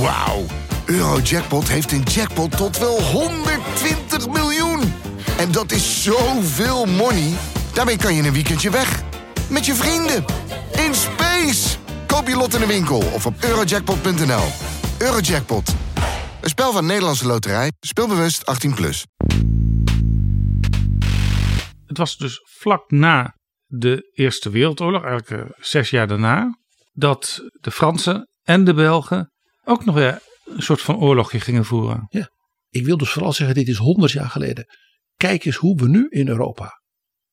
Wauw. Eurojackpot heeft een jackpot tot wel 120 miljoen. En dat is zoveel money. Daarmee kan je een weekendje weg. Met je vrienden. In space. Koop je lot in de winkel of op eurojackpot.nl. Eurojackpot. Een spel van Nederlandse Loterij. Speelbewust 18+. Plus. Het was dus vlak na de Eerste Wereldoorlog, eigenlijk eh, zes jaar daarna, dat de Fransen en de Belgen ook nog weer een soort van oorlogje gingen voeren. Ik wil dus vooral zeggen, dit is 100 jaar geleden. Kijk eens hoe we nu in Europa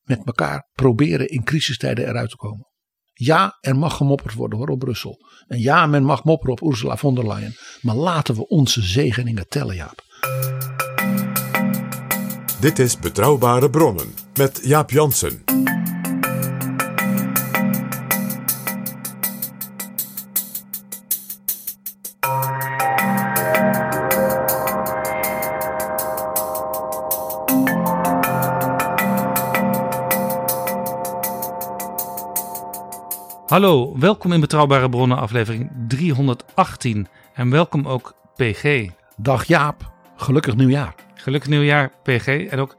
met elkaar proberen in crisistijden eruit te komen. Ja, er mag gemopperd worden hoor op Brussel. En ja, men mag mopperen op Ursula von der Leyen. Maar laten we onze zegeningen tellen, Jaap. Dit is Betrouwbare Bronnen met Jaap Jansen. Hallo, welkom in Betrouwbare Bronnen aflevering 318 en welkom ook PG. Dag Jaap, gelukkig nieuwjaar. Gelukkig nieuwjaar PG en ook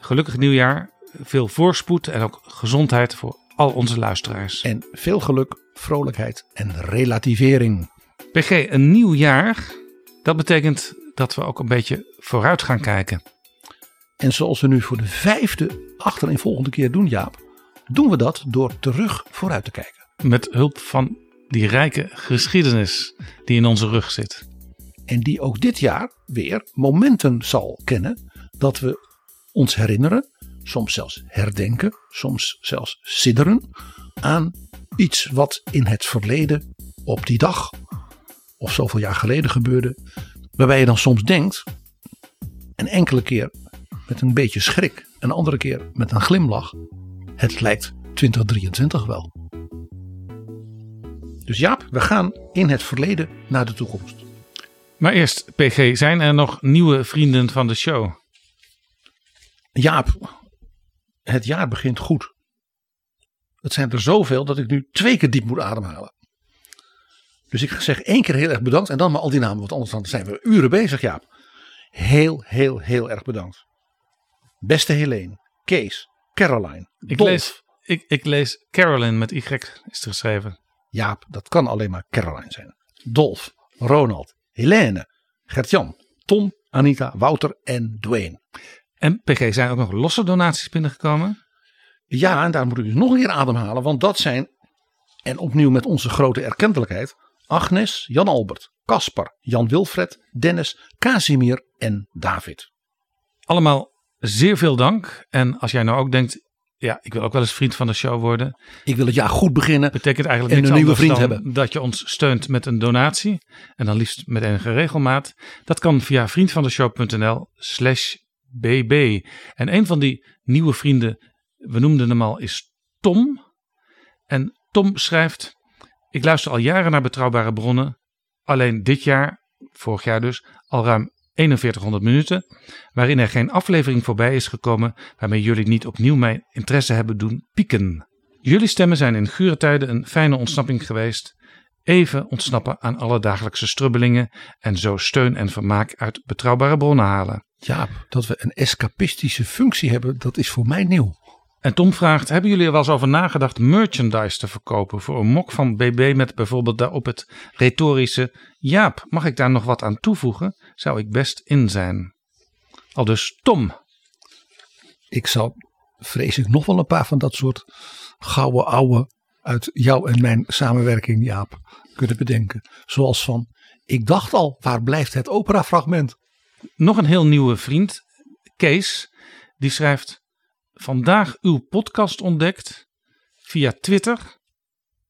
gelukkig nieuwjaar, veel voorspoed en ook gezondheid voor al onze luisteraars. En veel geluk, vrolijkheid en relativering. PG, een nieuw jaar, dat betekent dat we ook een beetje vooruit gaan kijken. En zoals we nu voor de vijfde achtereenvolgende keer doen, Jaap, doen we dat door terug vooruit te kijken. Met hulp van die rijke geschiedenis die in onze rug zit. En die ook dit jaar weer momenten zal kennen dat we ons herinneren, soms zelfs herdenken, soms zelfs sidderen aan iets wat in het verleden op die dag of zoveel jaar geleden gebeurde. Waarbij je dan soms denkt, een enkele keer met een beetje schrik, een andere keer met een glimlach, het lijkt 2023 wel. Dus Jaap, we gaan in het verleden naar de toekomst. Maar eerst, PG, zijn er nog nieuwe vrienden van de show? Jaap, het jaar begint goed. Het zijn er zoveel dat ik nu twee keer diep moet ademhalen. Dus ik zeg één keer heel erg bedankt en dan maar al die namen, want anders dan zijn we uren bezig, Jaap. Heel, heel, heel erg bedankt. Beste Helene, Kees, Caroline, Ik Dolf. lees, ik, ik lees Carolyn met Y is er geschreven. Jaap, dat kan alleen maar Caroline zijn. Dolf, Ronald, Helene, Gert-Jan, Tom, Anita, Wouter en Dwayne. En PG, zijn ook nog losse donaties binnengekomen? Ja, en daar moet ik dus nog een keer ademhalen, want dat zijn, en opnieuw met onze grote erkentelijkheid, Agnes, Jan Albert, Caspar, Jan Wilfred, Dennis, Casimir en David. Allemaal zeer veel dank. En als jij nou ook denkt, ja, ik wil ook wel eens vriend van de show worden. Ik wil het jaar goed beginnen. Betekent eigenlijk En een nieuwe vriend hebben. dat je ons steunt met een donatie. En dan liefst met enige regelmaat. Dat kan via vriendvandeshow.nl slash bb. En een van die nieuwe vrienden, we noemden hem al, is Tom. En Tom schrijft, ik luister al jaren naar betrouwbare bronnen. Alleen dit jaar, vorig jaar dus, al ruim 4100 minuten. Waarin er geen aflevering voorbij is gekomen waarmee jullie niet opnieuw mijn interesse hebben doen pieken. Jullie stemmen zijn in gure tijden een fijne ontsnapping geweest. Even ontsnappen aan alle dagelijkse strubbelingen en zo steun en vermaak uit betrouwbare bronnen halen. Jaap, dat we een escapistische functie hebben, dat is voor mij nieuw. En Tom vraagt: Hebben jullie er wel eens over nagedacht merchandise te verkopen voor een mok van BB met bijvoorbeeld daarop het retorische: Jaap, mag ik daar nog wat aan toevoegen? Zou ik best in zijn. Al dus Tom. Ik zou, vrees ik, nog wel een paar van dat soort gouden ouwe uit jou en mijn samenwerking, Jaap, kunnen bedenken. Zoals van, ik dacht al, waar blijft het operafragment? Nog een heel nieuwe vriend, Kees, die schrijft: Vandaag uw podcast ontdekt via Twitter.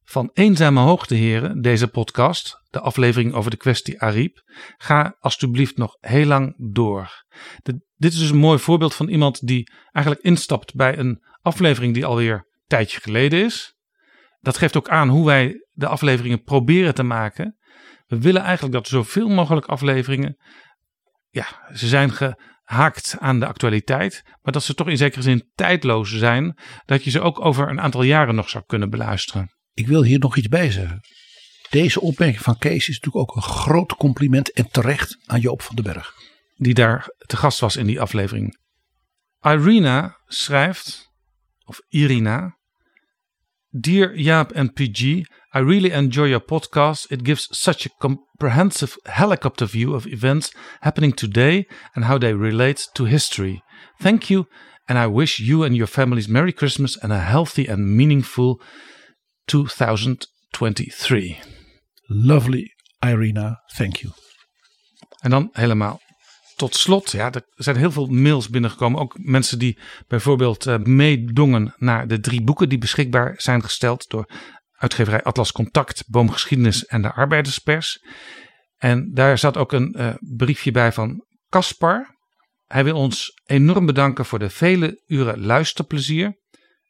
Van Eenzame Hoogteheren, deze podcast, de aflevering over de kwestie Ariep. Ga alstublieft nog heel lang door. Dit is dus een mooi voorbeeld van iemand die eigenlijk instapt bij een aflevering die alweer een tijdje geleden is. Dat geeft ook aan hoe wij de afleveringen proberen te maken. We willen eigenlijk dat zoveel mogelijk afleveringen ja, ze zijn gehaakt aan de actualiteit, maar dat ze toch in zekere zin tijdloos zijn, dat je ze ook over een aantal jaren nog zou kunnen beluisteren. Ik wil hier nog iets bij zeggen. Deze opmerking van Kees is natuurlijk ook een groot compliment en terecht aan Joop van den Berg. Die daar te gast was in die aflevering. Irina schrijft, of Irina. Dear Jaap and PG, I really enjoy your podcast. It gives such a comprehensive helicopter view of events happening today and how they relate to history. Thank you, and I wish you and your families Merry Christmas and a healthy and meaningful 2023. Lovely Irina, thank you. En dan helemaal tot slot, ja, er zijn heel veel mails binnengekomen. Ook mensen die bijvoorbeeld uh, meedongen naar de drie boeken die beschikbaar zijn gesteld door uitgeverij Atlas Contact, Boomgeschiedenis en de Arbeiderspers. En daar zat ook een uh, briefje bij van Caspar. Hij wil ons enorm bedanken voor de vele uren luisterplezier.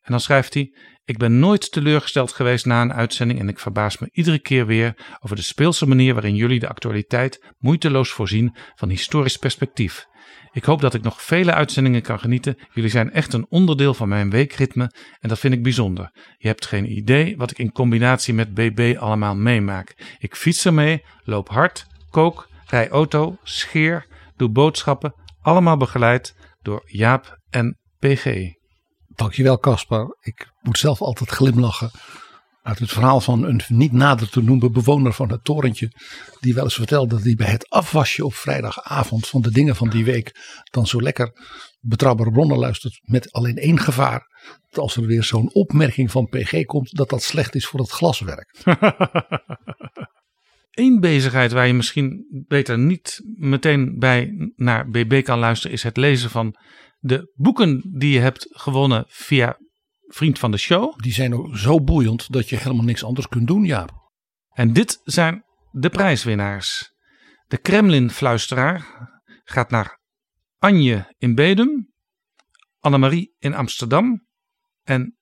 En dan schrijft hij: Ik ben nooit teleurgesteld geweest na een uitzending en ik verbaas me iedere keer weer over de speelse manier waarin jullie de actualiteit moeiteloos voorzien van historisch perspectief. Ik hoop dat ik nog vele uitzendingen kan genieten. Jullie zijn echt een onderdeel van mijn weekritme en dat vind ik bijzonder. Je hebt geen idee wat ik in combinatie met BB allemaal meemaak. Ik fiets ermee, loop hard, kook, rij auto, scheer, doe boodschappen, allemaal begeleid door Jaap en PG. Dankjewel Caspar. Ik moet zelf altijd glimlachen uit het verhaal van een niet nader te noemen bewoner van het torentje. Die wel eens vertelde dat hij bij het afwasje op vrijdagavond van de dingen van die week dan zo lekker betrouwbare bronnen luistert met alleen één gevaar. Dat als er weer zo'n opmerking van PG komt dat dat slecht is voor het glaswerk. Eén bezigheid waar je misschien beter niet meteen bij naar BB kan luisteren is het lezen van de boeken die je hebt gewonnen via Vriend van de Show. Die zijn ook zo boeiend dat je helemaal niks anders kunt doen, ja. En dit zijn de prijswinnaars. De Kremlin-fluisteraar gaat naar Anje in Bedum, Annemarie in Amsterdam en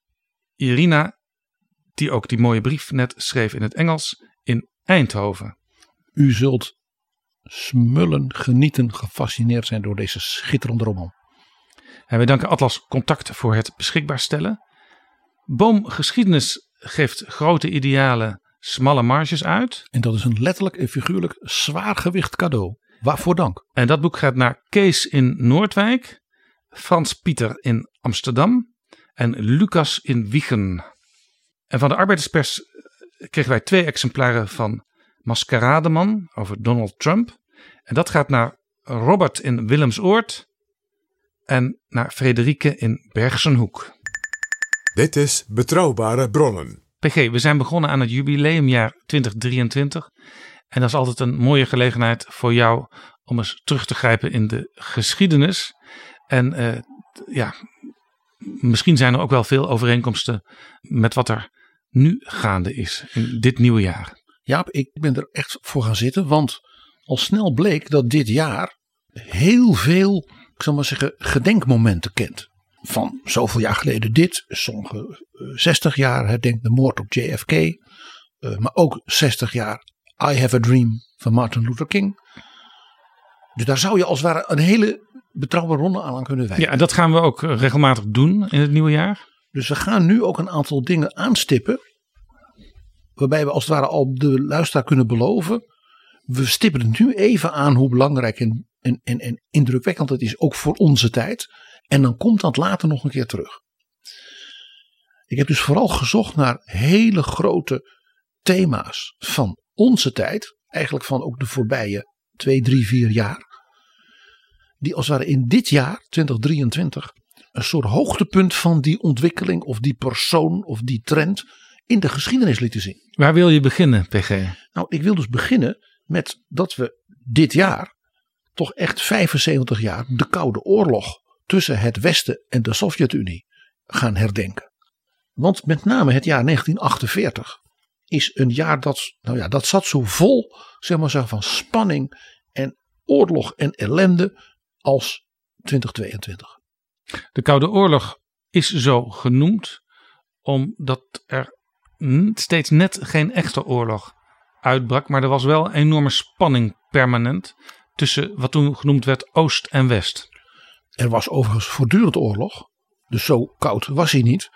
Irina, die ook die mooie brief net schreef in het Engels, in Eindhoven. U zult smullen, genieten, gefascineerd zijn door deze schitterende roman. En wij danken Atlas Contact voor het beschikbaar stellen. Boomgeschiedenis geeft grote idealen smalle marges uit. En dat is een letterlijk en figuurlijk zwaargewicht cadeau. Waarvoor dank. En dat boek gaat naar Kees in Noordwijk, Frans Pieter in Amsterdam en Lucas in Wiegen. En van de arbeiderspers kregen wij twee exemplaren van Maskerademan over Donald Trump. En dat gaat naar Robert in Willemsoord en naar Frederike in Bergsenhoek. Dit is Betrouwbare Bronnen. PG, we zijn begonnen aan het jubileumjaar 2023. En dat is altijd een mooie gelegenheid voor jou om eens terug te grijpen in de geschiedenis. En uh, ja, misschien zijn er ook wel veel overeenkomsten met wat er nu gaande is in dit nieuwe jaar. Jaap, ik ben er echt voor gaan zitten, want al snel bleek dat dit jaar heel veel, ik zal maar zeggen, gedenkmomenten kent van zoveel jaar geleden dit, sommige 60 jaar herdenkt de moord op JFK, uh, maar ook 60 jaar I Have a Dream van Martin Luther King. Dus daar zou je als het ware een hele betrouwbare ronde aan kunnen wijden. Ja, en dat gaan we ook regelmatig doen in het nieuwe jaar. Dus we gaan nu ook een aantal dingen aanstippen, waarbij we als het ware al de luisteraar kunnen beloven. We stippen het nu even aan hoe belangrijk en, en, en, en indrukwekkend het is, ook voor onze tijd. En dan komt dat later nog een keer terug. Ik heb dus vooral gezocht naar hele grote thema's van onze tijd. Eigenlijk van ook de voorbije twee, drie, vier jaar. Die als het ware in dit jaar, 2023, een soort hoogtepunt van die ontwikkeling of die persoon of die trend in de geschiedenis lieten zien. Waar wil je beginnen, PG? Nou, ik wil dus beginnen met dat we dit jaar toch echt 75 jaar de Koude Oorlog tussen het Westen en de Sovjet-Unie gaan herdenken. Want met name het jaar 1948 is een jaar dat, nou ja, dat zat zo vol zeg maar van spanning en oorlog en ellende als 2022. De Koude Oorlog is zo genoemd omdat er steeds net geen echte oorlog uitbrak, maar er was wel enorme spanning permanent tussen wat toen genoemd werd Oost en West. Er was overigens voortdurend oorlog. Dus zo koud was hij niet.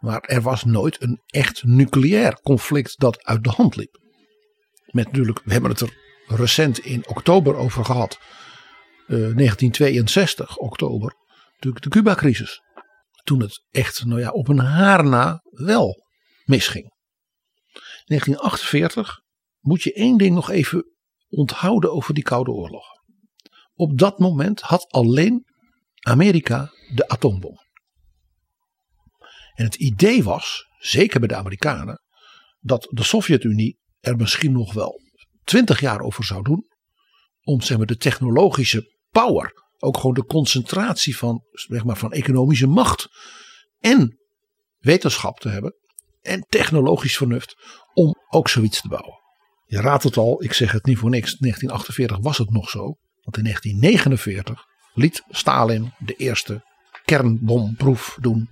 Maar er was nooit een echt nucleair conflict dat uit de hand liep. Met natuurlijk, we hebben het er recent in oktober over gehad. Eh, 1962, oktober. Natuurlijk de Cuba-crisis. Toen het echt, nou ja, op een haar na wel misging. 1948 moet je één ding nog even onthouden over die Koude Oorlog. Op dat moment had alleen Amerika de atoombom. En het idee was, zeker bij de Amerikanen, dat de Sovjet-Unie er misschien nog wel twintig jaar over zou doen. Om zeg maar, de technologische power, ook gewoon de concentratie van, zeg maar, van economische macht en wetenschap te hebben. En technologisch vernuft om ook zoiets te bouwen. Je raadt het al, ik zeg het niet voor niks. 1948 was het nog zo. Want in 1949 liet Stalin de eerste kernbomproef doen.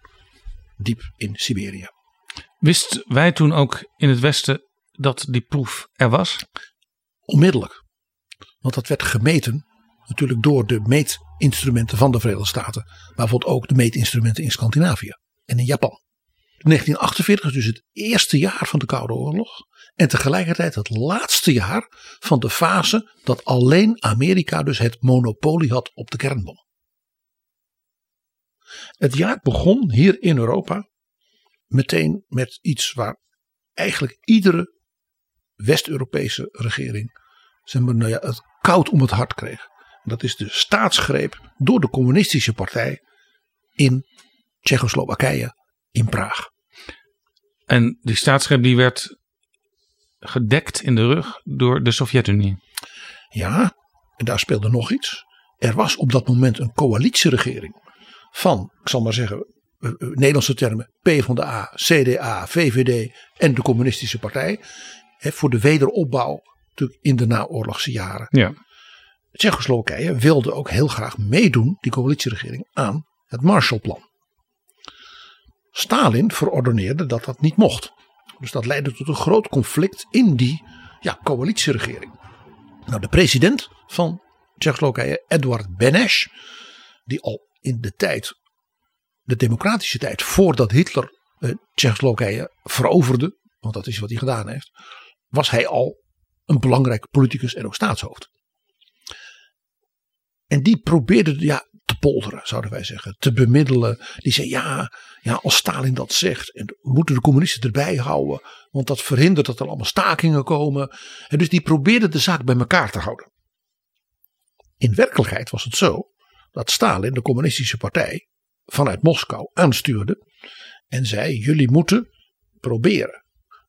Diep in Siberië. Wisten wij toen ook in het Westen dat die proef er was? Onmiddellijk. Want dat werd gemeten natuurlijk door de meetinstrumenten van de Verenigde Staten. Maar bijvoorbeeld ook de meetinstrumenten in Scandinavië en in Japan. 1948 is dus het eerste jaar van de Koude Oorlog. En tegelijkertijd het laatste jaar van de fase dat alleen Amerika dus het monopolie had op de kernbom. Het jaar begon hier in Europa meteen met iets waar eigenlijk iedere West-Europese regering zeg maar, nou ja, het koud om het hart kreeg. Dat is de staatsgreep door de communistische partij in Tsjechoslowakije, in Praag. En die staatsgreep die werd gedekt in de rug door de Sovjet-Unie. Ja, en daar speelde nog iets. Er was op dat moment een coalitieregering van, ik zal maar zeggen, uh, uh, Nederlandse termen, PvdA, CDA, VVD en de communistische partij. Hè, voor de wederopbouw natuurlijk in de naoorlogse jaren. Ja. Tsjechoslowakije wilde ook heel graag meedoen, die coalitieregering, aan het Marshallplan. Stalin verordeneerde dat dat niet mocht. Dus dat leidde tot een groot conflict in die ja, coalitieregering. Nou, de president van Tsjechoslowakije, Edward Benes, die al in de tijd, de democratische tijd, voordat Hitler eh, Tsjechoslowakije veroverde, want dat is wat hij gedaan heeft, was hij al een belangrijk politicus en ook staatshoofd. En die probeerde ja, te polderen, zouden wij zeggen, te bemiddelen. Die zei ja, ja, als Stalin dat zegt, en moeten de communisten erbij houden, want dat verhindert dat er allemaal stakingen komen. En dus die probeerde de zaak bij elkaar te houden. In werkelijkheid was het zo dat Stalin de communistische partij vanuit Moskou aanstuurde en zei: jullie moeten proberen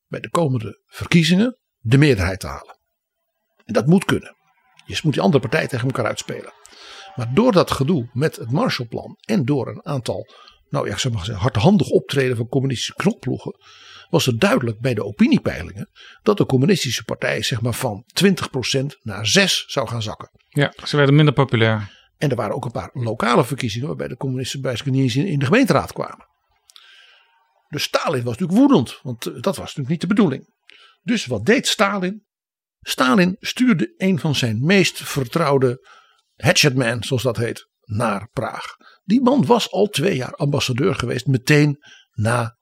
bij de komende verkiezingen de meerderheid te halen. En dat moet kunnen. Je moet die andere partij tegen elkaar uitspelen. Maar door dat gedoe met het Marshallplan en door een aantal, nou ja, zeg maar zeggen, hardhandig optreden van communistische knokploegen, was het duidelijk bij de opiniepeilingen dat de communistische partij zeg maar van 20% naar 6 zou gaan zakken. Ja, ze werden minder populair. En er waren ook een paar lokale verkiezingen waarbij de communisten bijna niet eens in de gemeenteraad kwamen. Dus Stalin was natuurlijk woedend, want dat was natuurlijk niet de bedoeling. Dus wat deed Stalin? Stalin stuurde een van zijn meest vertrouwde hatchetman, zoals dat heet, naar Praag. Die man was al twee jaar ambassadeur geweest, meteen na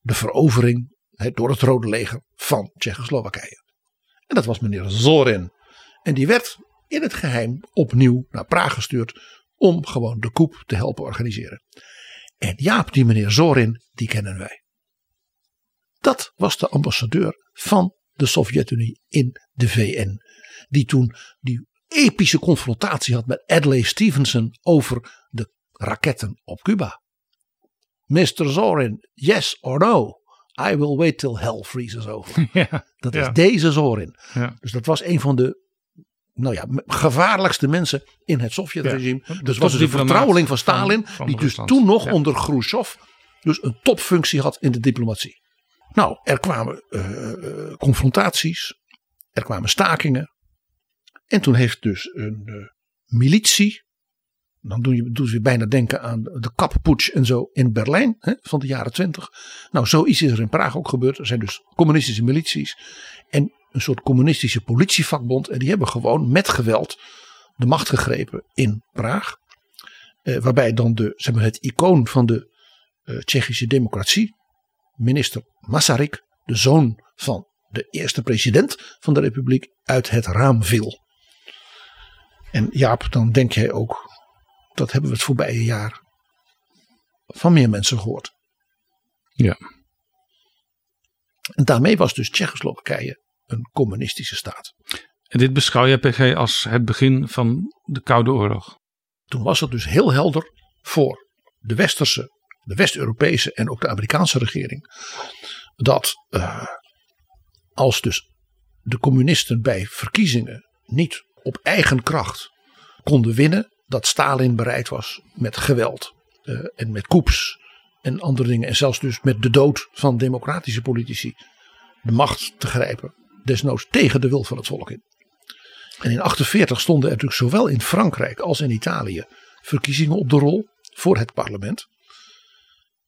de verovering door het Rode Leger van Tsjechoslowakije. En dat was meneer Zorin. En die werd in het geheim opnieuw naar Praag gestuurd om gewoon de coup te helpen organiseren. En Jaap, die meneer Zorin, die kennen wij. Dat was de ambassadeur van de Sovjet-Unie in de VN. Die toen die epische confrontatie had met Adlai Stevenson over de raketten op Cuba. Mr. Zorin, yes or no? I will wait till hell freezes over. Ja, Dat ja. is deze Zorin. Ja. Dus dat was een van de nou ja, gevaarlijkste mensen in het Sovjetregime. Dus was dus een vertrouweling van Stalin. van- van die dus toen nog onder Khrushchev dus een topfunctie had in de diplomatie. Nou, er kwamen eh, eh, confrontaties. Er kwamen stakingen. En toen heeft dus een eh, militie. Dan doen, je, doen ze weer bijna denken aan de kapputsch en zo in Berlijn hè, van de jaren twintig. Nou, zoiets is er in Praag ook gebeurd. Er zijn dus communistische milities en een soort communistische politievakbond. En die hebben gewoon met geweld de macht gegrepen in Praag. Eh, waarbij dan de, zeg het icoon van de eh, Tsjechische democratie, minister Masaryk, de zoon van de eerste president van de republiek, uit het raam viel. En Jaap, dan denk jij ook, dat hebben we het voorbije jaar van meer mensen gehoord. Ja. En daarmee was dus Tsjechoslowakije een communistische staat. En dit beschouw je PG als het begin van de Koude Oorlog. Toen was het dus heel helder voor de westerse, de West-Europese en ook de Amerikaanse regering. Dat uh, als dus de communisten bij verkiezingen niet op eigen kracht konden winnen. Dat Stalin bereid was met geweld uh, en met coups en andere dingen. En zelfs dus met de dood van democratische politici de macht te grijpen. Desnoods tegen de wil van het volk in. En in 1948 stonden er natuurlijk zowel in Frankrijk als in Italië verkiezingen op de rol voor het parlement.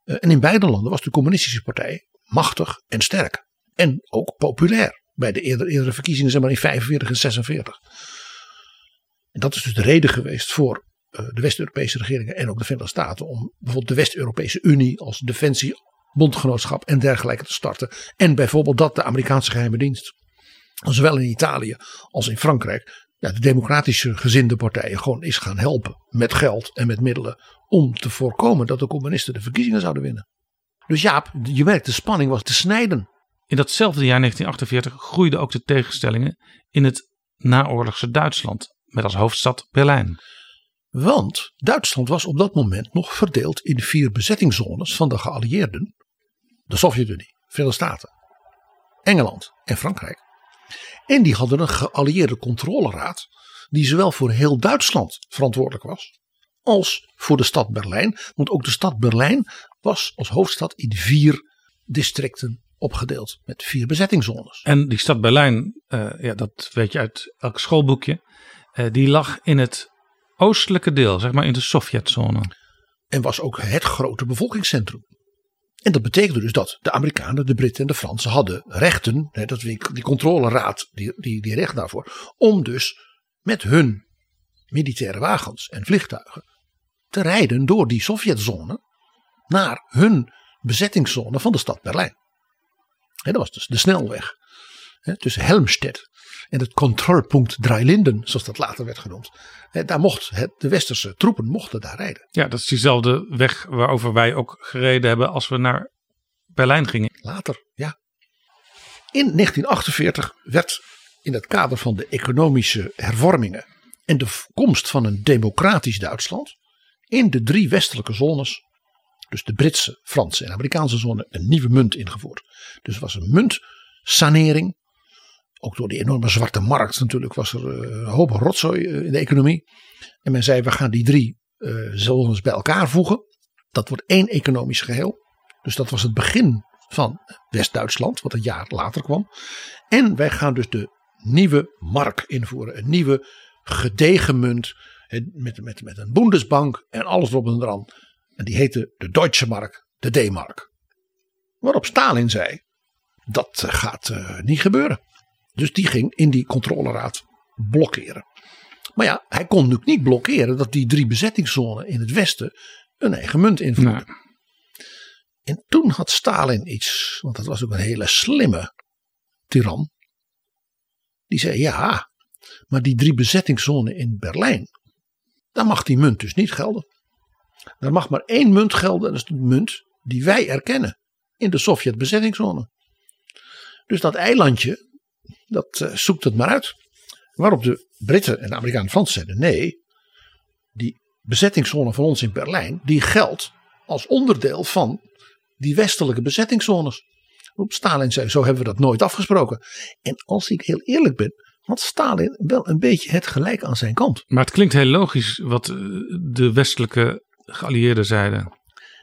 Uh, en in beide landen was de communistische partij machtig en sterk. En ook populair. Bij de eerdere, eerdere verkiezingen, zeg maar in 45 en 46. En dat is dus de reden geweest voor uh, de West-Europese regeringen en ook de Verenigde Staten. Om bijvoorbeeld de West-Europese Unie als defensiebondgenootschap en dergelijke te starten. En bijvoorbeeld dat de Amerikaanse geheime dienst. Zowel in Italië als in Frankrijk. De democratische gezinde partijen gewoon is gaan helpen. Met geld en met middelen. Om te voorkomen dat de communisten de verkiezingen zouden winnen. Dus Jaap, je merkt de spanning was te snijden. In datzelfde jaar 1948 groeiden ook de tegenstellingen in het naoorlogse Duitsland, met als hoofdstad Berlijn. Want Duitsland was op dat moment nog verdeeld in vier bezettingszones van de geallieerden: de Sovjet-Unie, Verenigde Staten, Engeland en Frankrijk. En die hadden een geallieerde controleraad, die zowel voor heel Duitsland verantwoordelijk was, als voor de stad Berlijn. Want ook de stad Berlijn was als hoofdstad in vier districten opgedeeld met vier bezettingszones. En die stad Berlijn, uh, ja, dat weet je uit elk schoolboekje, die lag in het oostelijke deel, zeg maar in de Sovjetzone. En was ook het grote bevolkingscentrum. En dat betekende dus dat de Amerikanen, de Britten en de Fransen hadden rechten, hè, dat die, controleraad, die, die, die recht daarvoor, om dus met hun militaire wagens en vliegtuigen te rijden door die Sovjetzone naar hun bezettingszone van de stad Berlijn. Dat was dus de snelweg tussen Helmstedt en het controlpunt Dreilinden, zoals dat later werd genoemd. Hè, daar mocht het, de westerse troepen mochten daar rijden. Ja, dat is diezelfde weg waarover wij ook gereden hebben als we naar Berlijn gingen. Later, ja. In 1948 werd in het kader van de economische hervormingen en de komst van een democratisch Duitsland in de drie westelijke zones dus de Britse, Franse en Amerikaanse zone, een nieuwe munt ingevoerd. Dus het was een muntsanering. Ook door die enorme zwarte markt natuurlijk was er uh, een hoop rotzooi uh, in de economie. En men zei we gaan die drie uh, zones bij elkaar voegen. Dat wordt één economisch geheel. Dus dat was het begin van West-Duitsland, wat een jaar later kwam. En wij gaan dus de nieuwe mark invoeren. Een nieuwe gedegen munt met, met, met een Bundesbank en alles erop en eraan. En die heette de Deutsche Mark, de D-mark. Waarop Stalin zei, dat gaat niet gebeuren. Dus die ging in die controleraad blokkeren. Maar ja, hij kon natuurlijk niet blokkeren dat die drie bezettingszonen in het westen een eigen munt invoerden. Nee. En toen had Stalin iets, want dat was ook een hele slimme tiran. Die zei ja, maar die drie bezettingszonen in Berlijn, daar mag die munt dus niet gelden. Er mag maar één munt gelden, dat is de munt die wij erkennen in de Sovjet-bezettingszone. Dus dat eilandje, dat uh, zoekt het maar uit. Waarop de Britten en de Amerikanen en Fransen zeiden: nee, die bezettingszone van ons in Berlijn, die geldt als onderdeel van die westelijke bezettingszones. Op Stalin zei: zo hebben we dat nooit afgesproken. En als ik heel eerlijk ben, had Stalin wel een beetje het gelijk aan zijn kant. Maar het klinkt heel logisch wat eh, de westelijke geallieerden zeiden.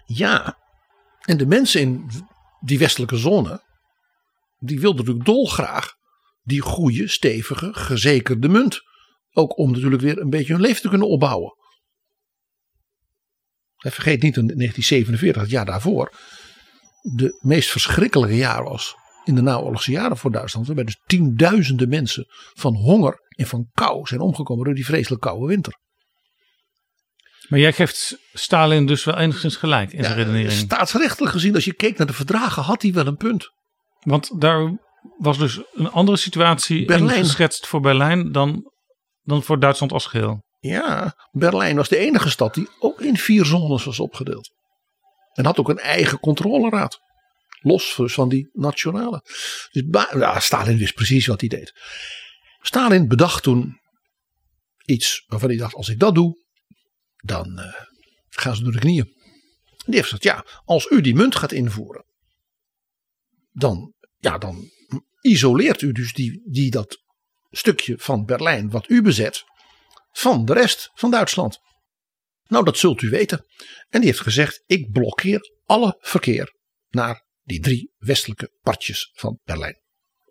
Ja, en de mensen in die westelijke zone, die wilden natuurlijk dolgraag die goede, stevige, gezekerde munt. Ook om natuurlijk weer een beetje hun leven te kunnen opbouwen. En vergeet niet in 1947, het jaar daarvoor, de meest verschrikkelijke jaar was in de naoorlogse jaren voor Duitsland. Waarbij dus tienduizenden mensen van honger en van kou zijn omgekomen door die vreselijk koude winter. Maar jij geeft Stalin dus wel enigszins gelijk in ja, zijn redenering. Staatsrechtelijk gezien, als je keek naar de verdragen, had hij wel een punt. Want daar was dus een andere situatie Berlijn. geschetst voor Berlijn dan, dan voor Duitsland als geheel. Ja, Berlijn was de enige stad die ook in vier zones was opgedeeld. En had ook een eigen controleraad. Los dus van die nationale. Dus ja, Stalin wist precies wat hij deed. Stalin bedacht toen iets waarvan hij dacht: als ik dat doe, dan eh, gaan ze door de knieën. Die heeft gezegd: ja, als u die munt gaat invoeren, dan, ja, dan isoleert u dus die, die dat stukje van Berlijn wat u bezet van de rest van Duitsland. Nou, dat zult u weten. En die heeft gezegd: ik blokkeer alle verkeer naar die drie westelijke partjes van Berlijn.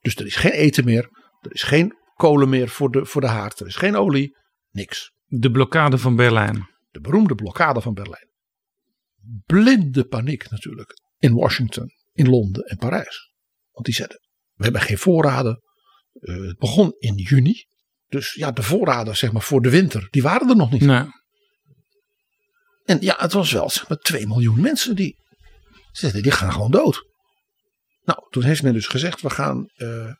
Dus er is geen eten meer, er is geen kolen meer voor de, voor de haard, er is geen olie, niks. De blokkade van Berlijn. De beroemde blokkade van Berlijn. Blinde paniek natuurlijk in Washington, in Londen en Parijs. Want die zeiden: we hebben geen voorraden. Eh, het begon in juni. Dus ja, de voorraden zeg maar, voor de winter, die waren er nog niet. Nee. En ja, het was wel zeg maar 2 miljoen mensen die zeiden, die gaan gewoon dood. Nou, toen heeft men dus gezegd, we gaan eh,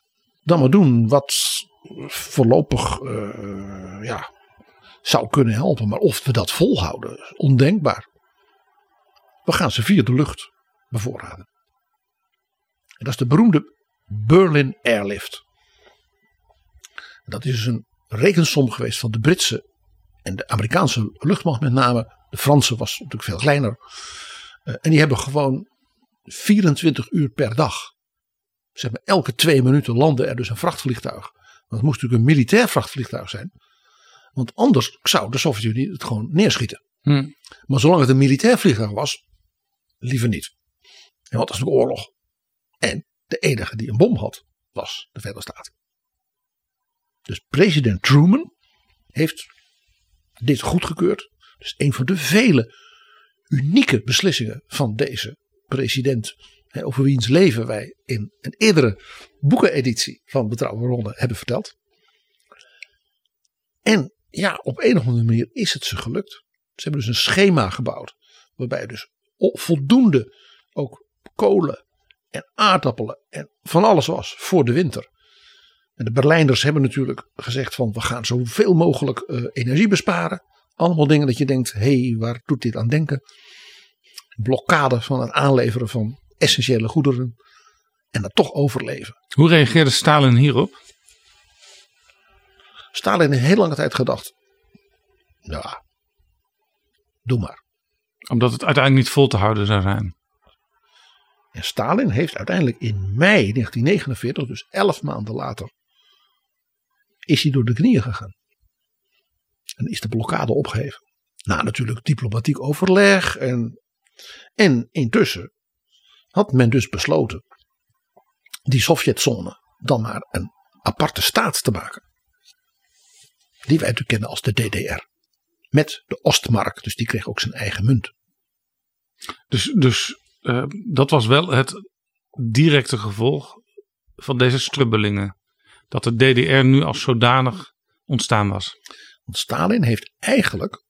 dan maar doen wat voorlopig eh, ja, zou kunnen helpen. Maar of we dat volhouden, is ondenkbaar. We gaan ze via de lucht bevoorraden. En dat is de beroemde Berlin Airlift. Dat is dus een rekensom geweest van de Britse en de Amerikaanse luchtmacht met name. De Franse was natuurlijk veel kleiner. Uh, en die hebben gewoon 24 uur per dag. Zeg maar elke twee minuten landde er dus een vrachtvliegtuig. Want het moest natuurlijk een militair vrachtvliegtuig zijn. Want anders zou de Sovjet-Unie het gewoon neerschieten. Hm. Maar zolang het een militair vliegtuig was, liever niet. En wat was natuurlijk oorlog. En de enige die een bom had, was de Verenigde Staten. Dus president Truman heeft dit goedgekeurd. Dus een van de vele unieke beslissingen van deze president. Over wiens leven wij in een eerdere boekeneditie van Betrouwbare Ronde hebben verteld. En ja, op een of andere manier is het ze gelukt. Ze hebben dus een schema gebouwd. Waarbij dus voldoende ook kolen en aardappelen en van alles was voor de winter. En de Berlijners hebben natuurlijk gezegd van we gaan zoveel mogelijk uh, energie besparen. Allemaal dingen dat je denkt, hé, hey, waar doet dit aan denken? Blokkade van het aanleveren van essentiële goederen. En dat toch overleven. Hoe reageerde Stalin hierop? Stalin heeft heel lange tijd gedacht. Nou, doe maar. Omdat het uiteindelijk niet vol te houden zou zijn. En Stalin heeft uiteindelijk in mei 1949, dus elf maanden later, is hij door de knieën gegaan. En is de blokkade opgeheven. Na natuurlijk diplomatiek overleg. En, en intussen had men dus besloten die Sovjetzone dan maar een aparte staat te maken. Die wij natuurlijk kennen als de DDR. Met de Ostmark, dus die kreeg ook zijn eigen munt. Dus, dus uh, dat was wel het directe gevolg van deze strubbelingen. Dat de DDR nu als zodanig ontstaan was. Want Stalin heeft eigenlijk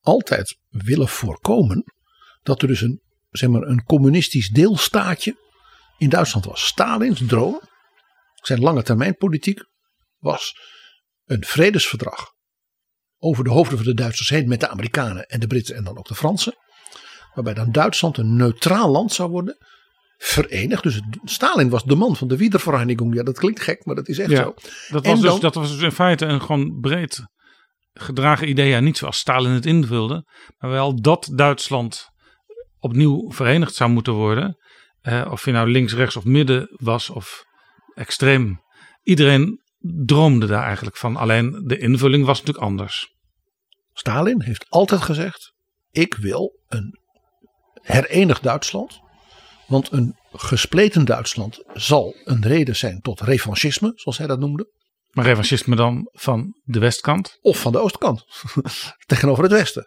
altijd willen voorkomen dat er dus een, zeg maar, een communistisch deelstaatje in Duitsland was. Stalins droom, zijn lange termijn politiek, was een vredesverdrag over de hoofden van de Duitsers heen met de Amerikanen en de Britten en dan ook de Fransen. Waarbij dan Duitsland een neutraal land zou worden. Verenigd. Dus Stalin was de man van de Wiedervereinigung. Ja, dat klinkt gek, maar dat is echt ja, zo. Dat was, dus, dan, dat was dus in feite een gewoon breed gedragen idee. Ja, niet zoals Stalin het invulde. Maar wel dat Duitsland opnieuw verenigd zou moeten worden. Eh, of je nou links, rechts of midden was of extreem. Iedereen droomde daar eigenlijk van. Alleen de invulling was natuurlijk anders. Stalin heeft altijd gezegd: ik wil een herenigd Duitsland. Want een gespleten Duitsland zal een reden zijn tot revanchisme, zoals hij dat noemde. Maar revanchisme dan van de westkant? Of van de oostkant, tegenover het westen.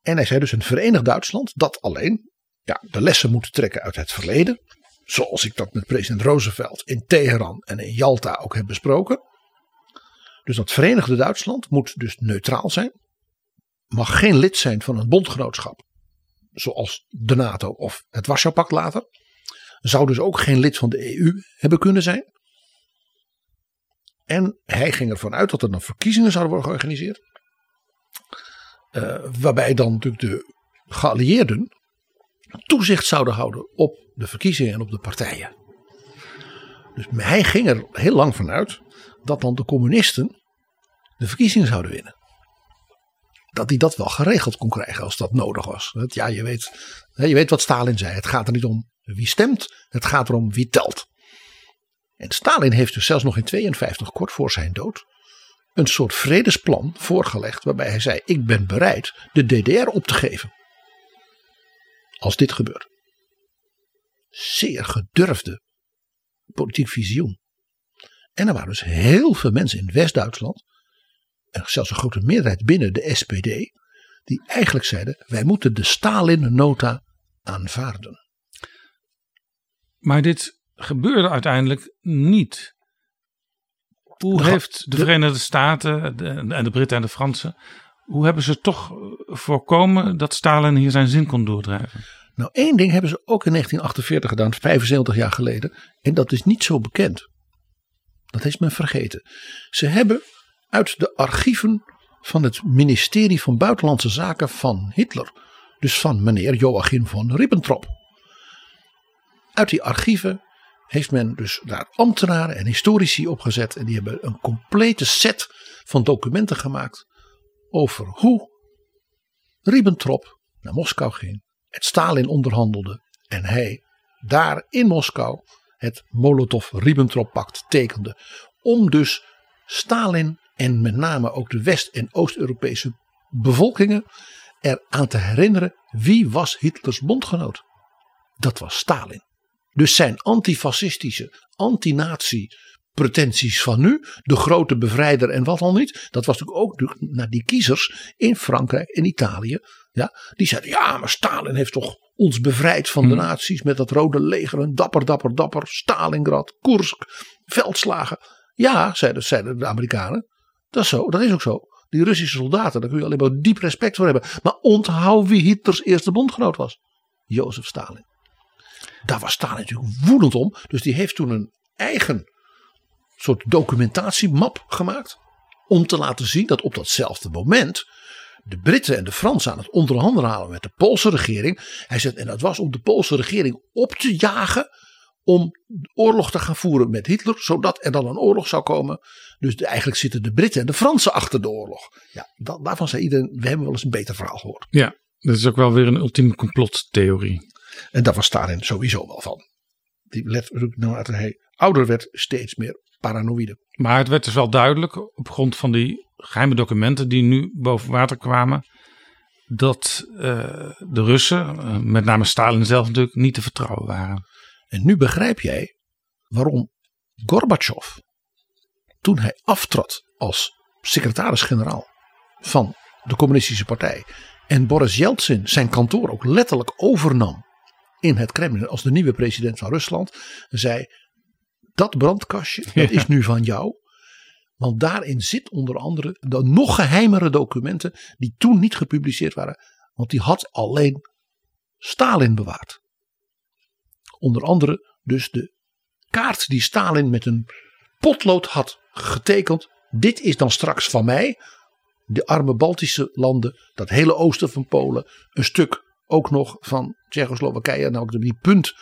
En hij zei dus een verenigd Duitsland dat alleen ja, de lessen moet trekken uit het verleden. Zoals ik dat met president Roosevelt in Teheran en in Jalta ook heb besproken. Dus dat verenigde Duitsland moet dus neutraal zijn. Mag geen lid zijn van een bondgenootschap. Zoals de NATO of het Warschau-pact later. zou dus ook geen lid van de EU hebben kunnen zijn. En hij ging ervan uit dat er dan verkiezingen zouden worden georganiseerd. Uh, waarbij dan natuurlijk de geallieerden toezicht zouden houden op de verkiezingen en op de partijen. Dus hij ging er heel lang vanuit dat dan de communisten de verkiezingen zouden winnen. Dat hij dat wel geregeld kon krijgen als dat nodig was. Ja, je weet, je weet wat Stalin zei. Het gaat er niet om wie stemt, het gaat erom wie telt. En Stalin heeft dus zelfs nog in 52, kort voor zijn dood, een soort vredesplan voorgelegd. Waarbij hij zei: Ik ben bereid de DDR op te geven. Als dit gebeurt. Zeer gedurfde politiek visioen. En er waren dus heel veel mensen in West-Duitsland, zelfs een grote meerderheid binnen de SPD, die eigenlijk zeiden: wij moeten de Stalin-nota aanvaarden. Maar dit gebeurde uiteindelijk niet. Hoe heeft de, Verenigde Staten en de Britten en de Fransen, hoe hebben ze toch voorkomen dat Stalin hier zijn zin kon doordrijven? Nou, één ding hebben ze ook in 1948 gedaan, 75 jaar geleden. En dat is niet zo bekend. Dat is men vergeten. Ze hebben uit de archieven van het ministerie van Buitenlandse Zaken van Hitler, dus van meneer Joachim von Ribbentrop. Uit die archieven heeft men dus daar ambtenaren en historici opgezet. En die hebben een complete set van documenten gemaakt over hoe Ribbentrop naar Moskou ging het Stalin onderhandelde en hij daar in Moskou het Molotov-Ribbentrop-pact tekende. Om dus Stalin en met name ook de West- en Oost-Europese bevolkingen eraan te herinneren wie was Hitlers bondgenoot. Dat was Stalin. Dus zijn antifascistische, anti-nazi pretenties van nu, de grote bevrijder en wat al niet. Dat was natuurlijk ook naar die kiezers in Frankrijk en Italië. Ja, die zeiden, ja, maar Stalin heeft toch ons bevrijd van de hmm. nazi's met dat rode leger. Een dapper, dapper, dapper. Stalingrad, Kursk, veldslagen. Ja, zeiden, zeiden de Amerikanen. Dat is zo, dat is ook zo. Die Russische soldaten, daar kun je alleen maar diep respect voor hebben. Maar onthoud wie Hitlers eerste bondgenoot was. Jozef Stalin. Daar was Stalin natuurlijk woedend om. Dus die heeft toen een eigen soort documentatiemap gemaakt. Om te laten zien dat op datzelfde moment de Britten en de Fransen aan het onderhandelen met de Poolse regering. Hij zegt, en dat was om de Poolse regering op te jagen om oorlog te gaan voeren met Hitler, zodat er dan een oorlog zou komen. Dus eigenlijk zitten de Britten en de Fransen achter de oorlog. Ja, dat, daarvan zei iedereen, we hebben wel eens een beter verhaal gehoord. Ja, dat is ook wel weer een ultieme complottheorie. En daar was Stalin sowieso wel van. Die let naarmate hij ouder werd steeds meer paranoïde. Maar het werd dus wel duidelijk op grond van die geheime documenten die nu boven water kwamen. Dat uh, de Russen, uh, met name Stalin zelf natuurlijk, niet te vertrouwen waren. En nu begrijp jij waarom Gorbachev, toen hij aftrad als secretaris-generaal van de Communistische Partij. En Boris Yeltsin zijn kantoor ook letterlijk overnam in het Kremlin als de nieuwe president van Rusland. Zei: Dat brandkastje, dat is nu van jou. Want daarin zit onder andere de nog geheimere documenten die toen niet gepubliceerd waren. Want die had alleen Stalin bewaard. Onder andere dus de kaart die Stalin met een potlood had getekend. Dit is dan straks van mij. De arme Baltische landen, dat hele oosten van Polen, een stuk ook nog van Tsjechoslowakije, namelijk die punt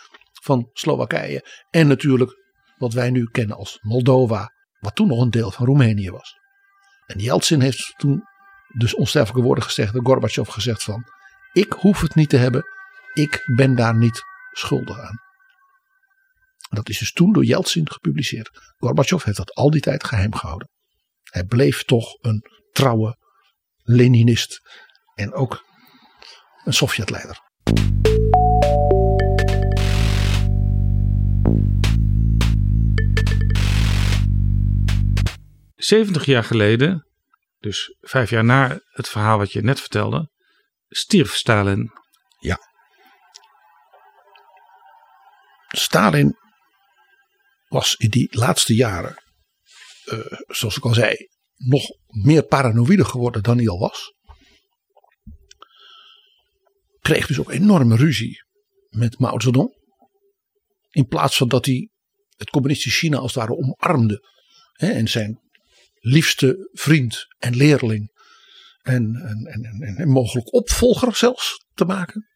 van Slowakije. En natuurlijk wat wij nu kennen als Moldova, wat toen nog een deel van Roemenië was. En Yeltsin heeft toen dus onsterfelijke woorden gezegd, Gorbachev gezegd van, ik hoef het niet te hebben, ik ben daar niet schuldig aan. Dat is dus toen door Yeltsin gepubliceerd. Gorbachev heeft dat al die tijd geheim gehouden. Hij bleef toch een trouwe Leninist en ook een Sovjetleider. 70 jaar geleden, dus vijf jaar na het verhaal wat je net vertelde, stierf Stalin. Ja. Stalin was in die laatste jaren, uh, zoals ik al zei, nog meer paranoïde geworden dan hij al was. Kreeg dus ook enorme ruzie met Mao Zedong. In plaats van dat hij het communistische China als het ware omarmde. Hè, en zijn liefste vriend en leerling. En, en, en, en, mogelijk opvolger zelfs te maken.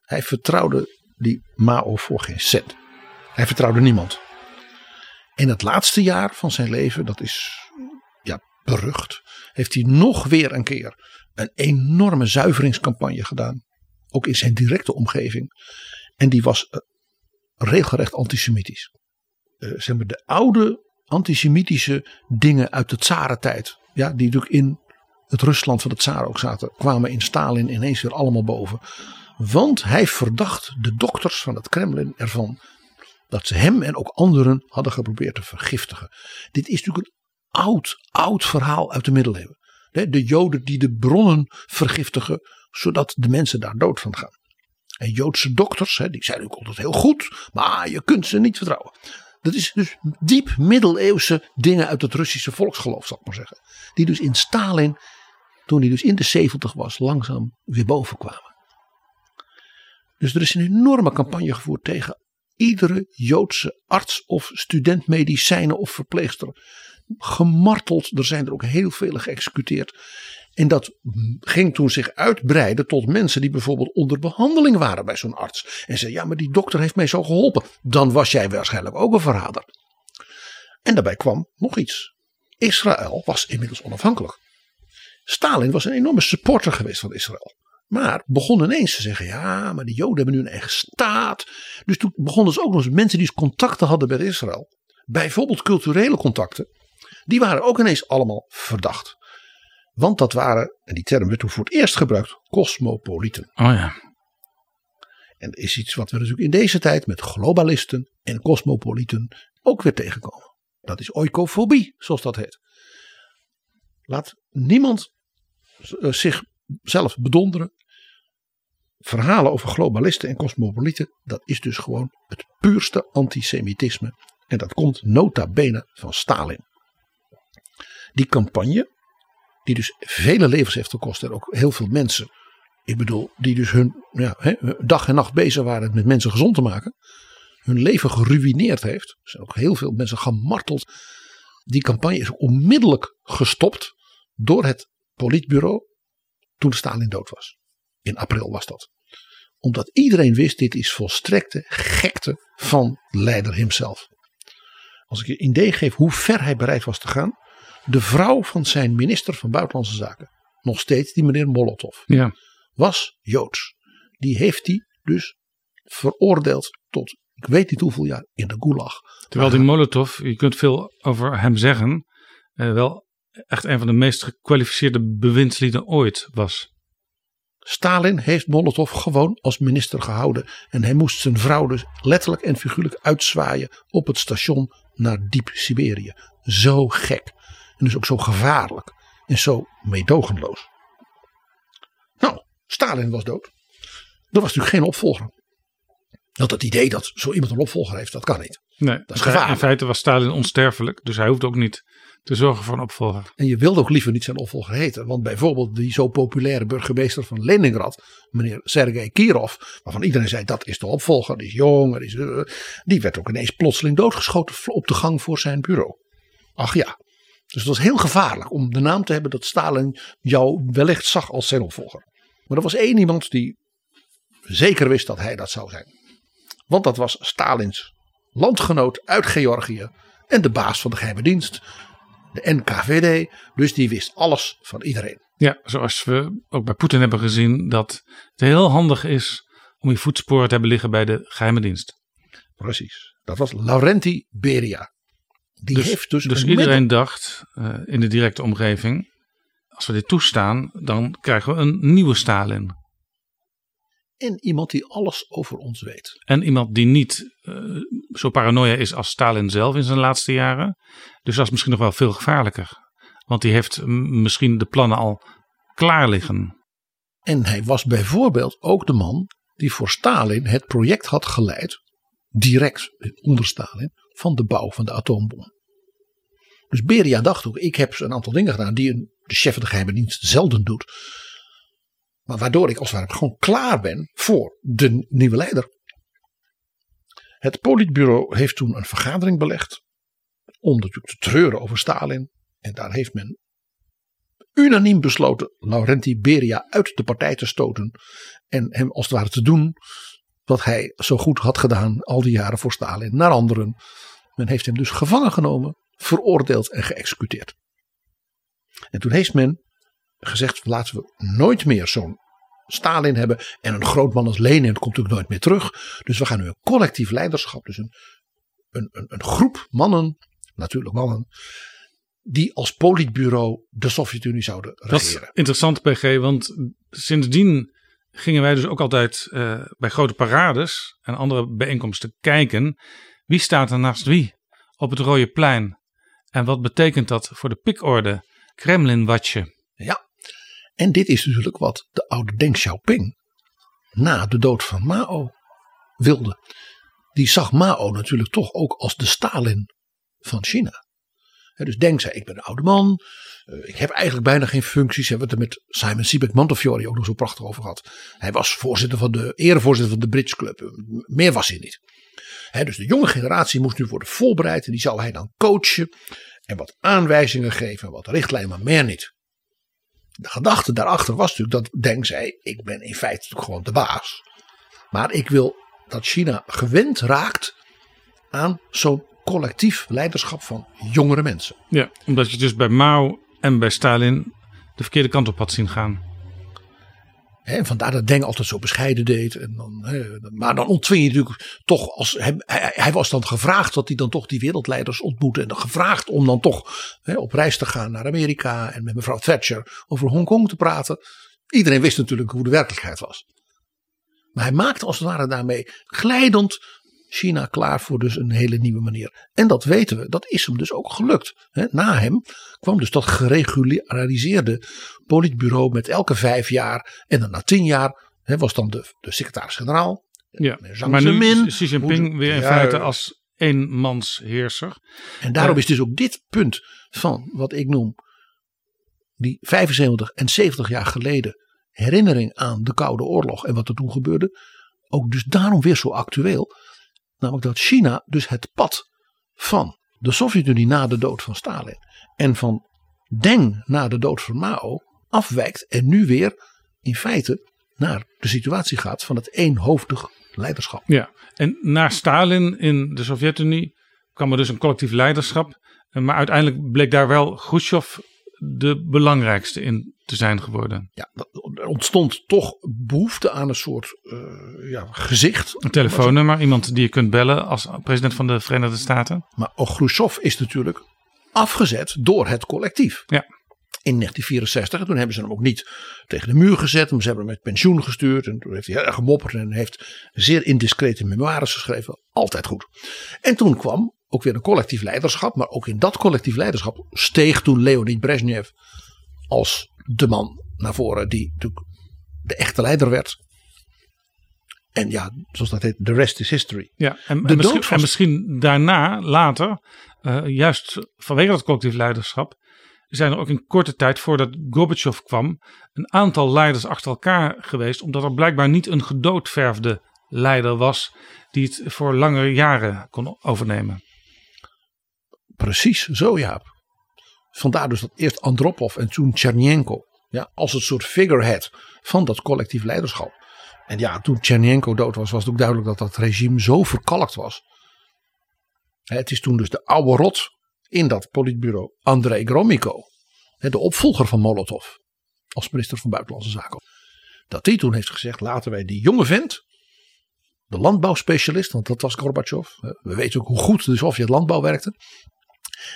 Hij vertrouwde die Mao voor geen cent. Hij vertrouwde niemand. In het laatste jaar van zijn leven, dat is ja, berucht, heeft hij nog weer een keer een enorme zuiveringscampagne gedaan. Ook in zijn directe omgeving. En die was uh, regelrecht antisemitisch. Uh, zeg maar de oude antisemitische dingen uit de tsarentijd. Ja, die natuurlijk in het Rusland van de tsar ook zaten. Kwamen in Stalin ineens weer allemaal boven. Want hij verdacht de dokters van het Kremlin ervan dat ze hem en ook anderen hadden geprobeerd te vergiftigen. Dit is natuurlijk een oud, oud verhaal uit de middeleeuwen. De Joden die de bronnen vergiftigen, zodat de mensen daar dood van gaan. En Joodse dokters, die zijn ook altijd heel goed, maar je kunt ze niet vertrouwen. Dat is dus diep middeleeuwse dingen uit het Russische volksgeloof, zal ik maar zeggen. Die dus in Stalin, toen hij dus in de 70 was, langzaam weer boven kwamen. Dus er is een enorme campagne gevoerd tegen iedere Joodse arts of student medicijnen of verpleegster. Gemarteld, er zijn er ook heel vele geëxecuteerd. En dat ging toen zich uitbreiden tot mensen die bijvoorbeeld onder behandeling waren bij zo'n arts. En zeiden, ja maar die dokter heeft mij zo geholpen. Dan was jij waarschijnlijk ook een verrader. En daarbij kwam nog iets. Israël was inmiddels onafhankelijk. Stalin was een enorme supporter geweest van Israël. Maar begonnen ineens te zeggen: ja, maar de Joden hebben nu een eigen staat. Dus toen begonnen ze ook nog eens mensen die contacten hadden met Israël. Bijvoorbeeld culturele contacten. Die waren ook ineens allemaal verdacht. Want dat waren, en die term werd toen voor het eerst gebruikt, cosmopolieten. Oh ja. En dat is iets wat we natuurlijk in deze tijd met globalisten en cosmopolieten ook weer tegenkomen. Dat is oikofobie, zoals dat heet. Laat niemand eh, zichzelf bedonderen verhalen over globalisten en cosmopolieten, dat is dus gewoon het puurste antisemitisme. En dat komt nota bene van Stalin. Die campagne, die dus vele levens heeft gekost en ook heel veel mensen, ik bedoel, die dus hun ja, dag en nacht bezig waren met mensen gezond te maken, hun leven geruineerd heeft. Er zijn ook heel veel mensen gemarteld. Die campagne is onmiddellijk gestopt door het politbureau toen Stalin dood was. In april was dat. Omdat iedereen wist, dit is volstrekte gekte van de leider hemzelf. Als ik je een idee geef hoe ver hij bereid was te gaan. De vrouw van zijn minister van Buitenlandse Zaken, nog steeds die meneer Molotov, ja. was Joods. Die heeft hij dus veroordeeld tot ik weet niet hoeveel jaar in de gulag. Terwijl die Molotov, je kunt veel over hem zeggen, eh, wel echt een van de meest gekwalificeerde bewindslieden ooit was. Stalin heeft Molotov gewoon als minister gehouden. En hij moest zijn vrouw dus letterlijk en figuurlijk uitzwaaien op het station naar diep Siberië. Zo gek. En dus ook zo gevaarlijk. En zo meedogenloos. Nou, Stalin was dood. Er was natuurlijk geen opvolger. Dat het idee dat zo iemand een opvolger heeft, dat kan niet. Nee, dat is gevaarlijk. In feite was Stalin onsterfelijk. Dus hij hoeft ook niet te zorgen voor een opvolger. En je wilde ook liever niet zijn opvolger heten. Want bijvoorbeeld die zo populaire burgemeester van Leningrad, meneer Sergei Kirov, waarvan iedereen zei dat is de opvolger, die is jong, die, is, uh, die werd ook ineens plotseling doodgeschoten op de gang voor zijn bureau. Ach ja. Dus het was heel gevaarlijk om de naam te hebben dat Stalin jou wellicht zag als zijn opvolger. Maar er was één iemand die zeker wist dat hij dat zou zijn. Want dat was Stalins landgenoot uit Georgië en de baas van de geheime dienst, de NKVD. Dus die wist alles van iedereen. Ja, zoals we ook bij Poetin hebben gezien dat het heel handig is om je voetsporen te hebben liggen bij de geheime dienst. Precies. Dat was Laurenti Beria. Die dus, heeft dus, dus iedereen dacht uh, in de directe omgeving, als we dit toestaan, dan krijgen we een nieuwe Stalin. En iemand die alles over ons weet. En iemand die niet uh, zo paranoia is als Stalin zelf in zijn laatste jaren. Dus dat is misschien nog wel veel gevaarlijker. Want die heeft misschien de plannen al klaar liggen. En hij was bijvoorbeeld ook de man die voor Stalin het project had geleid. Direct onder Stalin. Van de bouw van de atoombom. Dus Beria dacht ook, ik heb een aantal dingen gedaan die een, de chef van de geheime dienst zelden doet. Maar waardoor ik als het ware gewoon klaar ben voor de nieuwe leider. Het politbureau heeft toen een vergadering belegd. Om natuurlijk te treuren over Stalin. En daar heeft men unaniem besloten Laurenti Beria uit de partij te stoten. En hem als het ware te doen wat hij zo goed had gedaan al die jaren voor Stalin naar anderen. Men heeft hem dus gevangen genomen, veroordeeld en geëxecuteerd. En toen heeft men gezegd: laten we nooit meer zo'n Stalin hebben. En een groot man als Lenin komt natuurlijk nooit meer terug. Dus we gaan nu een collectief leiderschap, dus een, een, een, een groep mannen, natuurlijk mannen, die als politbureau de Sovjet-Unie zouden Dat is regeren. interessant, PG, want sindsdien gingen wij dus ook altijd eh, bij grote parades en andere bijeenkomsten kijken. Wie staat er naast wie op het Rode Plein? En wat betekent dat voor de pikorde Kremlin-watje? Ja. En dit is natuurlijk wat de oude Deng Xiaoping na de dood van Mao wilde. Die zag Mao natuurlijk toch ook als de Stalin van China. Dus Deng zei: Ik ben een oude man. eh, Ik heb eigenlijk bijna geen functies. Hebben het er met Simon Sebag Montefiore ook nog zo prachtig over gehad. Hij was voorzitter van de, erevoorzitter van de Bridge Club. Eh, Meer was hij niet. Dus de jonge generatie moest nu worden voorbereid. En die zou hij dan coachen. En wat aanwijzingen geven. Wat richtlijnen, maar meer niet. De gedachte daarachter was natuurlijk dat Deng zei: Ik ben in feite natuurlijk gewoon de baas. Maar ik wil dat China gewend raakt aan zo'n collectief leiderschap van jongere mensen. Ja, omdat je dus bij Mao en bij Stalin de verkeerde kant op had zien gaan. Hè, En vandaar dat Deng altijd zo bescheiden deed. En dan, maar dan ontving je natuurlijk toch als hij, hij was dan gevraagd dat hij dan toch die wereldleiders ontmoette. En dan gevraagd om dan toch op reis te gaan naar Amerika en met mevrouw Thatcher over Hongkong te praten. Iedereen wist natuurlijk hoe de werkelijkheid was. Maar hij maakte als het ware daarmee glijdend China klaar voor dus een hele nieuwe manier. En dat weten we, dat is hem dus ook gelukt. Na hem kwam dus dat geregulariseerde politbureau met elke vijf jaar. En dan na tien jaar was dan de, de secretaris-generaal. Ja, maar nu is Xi Jinping weer in feite als eenmansheerser. En daarom Ja. is dus ook dit punt van wat ik noem die 75 en 70 jaar geleden herinnering aan de Koude Oorlog en wat er toen gebeurde, ook dus daarom weer zo actueel. Namelijk dat China dus het pad van de Sovjet-Unie na de dood van Stalin en van Deng na de dood van Mao afwijkt en nu weer in feite naar de situatie gaat van het eenhoofdig leiderschap. Ja, en na Stalin in de Sovjet-Unie kwam er dus een collectief leiderschap. Eh, Maar uiteindelijk bleek daar wel Khrushchev de belangrijkste in te zijn geworden. Ja, er ontstond toch behoefte aan een soort eh, ja, gezicht. Een telefoonnummer, iemand die je kunt bellen als president van de Verenigde Staten. Maar ook Khrushchev is natuurlijk afgezet door het collectief. Ja. In 1964. En toen hebben ze hem ook niet tegen de muur gezet. Maar ze hebben hem met pensioen gestuurd. En toen heeft hij heel erg gemopperd. En heeft zeer indiscrete memoires geschreven. Altijd goed. En toen kwam ook weer een collectief leiderschap. Maar ook in dat collectief leiderschap steeg toen Leonid Brezhnev als de man naar voren. Die natuurlijk de echte leider werd. En ja, zoals dat heet, the rest is history. Ja, en, misschien, en misschien daarna, later, eh, juist vanwege dat collectief leiderschap, zijn er ook in korte tijd voordat Gorbachev kwam, een aantal leiders achter elkaar geweest, omdat er blijkbaar niet een gedoodverfde leider was die het voor langere jaren kon overnemen. Precies zo, Jaap. Vandaar dus dat eerst Andropov en toen Chernenko. Ja, als het soort figurehead van dat collectief leiderschap. En ja, toen Chernenko dood was, was het ook duidelijk dat dat regime zo verkalkt was. Het is toen dus de oude rot in dat politbureau, Andrei Gromyko. De opvolger van Molotov. Als minister van Buitenlandse Zaken. Dat die toen heeft gezegd, laten wij die jonge vent. De landbouwspecialist, want dat was Gorbachev. We weten ook hoe goed de Sovjet-landbouw werkte.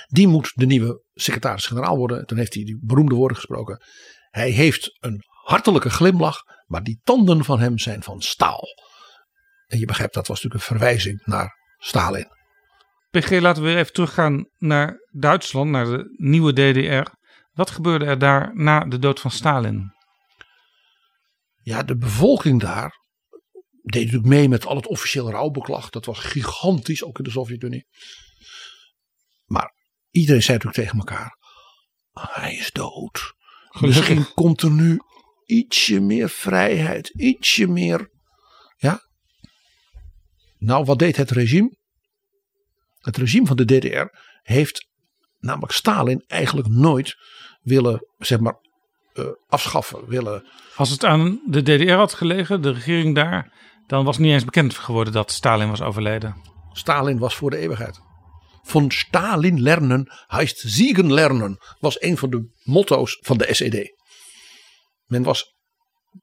Die moet de nieuwe secretaris-generaal worden. Toen heeft hij die beroemde woorden gesproken. Hij heeft een hartelijke glimlach, maar die tanden van hem zijn van staal. En je begrijpt, dat was natuurlijk een verwijzing naar Stalin. PG, laten we weer even teruggaan naar Duitsland, naar de nieuwe DDR. Wat gebeurde er daar na de dood van Stalin? Ja, de bevolking daar deed natuurlijk mee met al het officieel rouwbeklag. Dat was gigantisch, ook in de Sovjet-Unie. Iedereen zei natuurlijk tegen elkaar: hij is dood. Misschien komt er nu ietsje meer vrijheid, ietsje meer. Ja. Nou, wat deed het regime? Het regime van de DDR heeft namelijk Stalin eigenlijk nooit willen, zeg maar, eh, afschaffen. Willen. Als het aan de DDR had gelegen, de regering daar, dan was niet eens bekend geworden dat Stalin was overleden. Stalin was voor de eeuwigheid. Van Stalin lernen heist ziegen lernen, was een van de motto's van de SED. Men was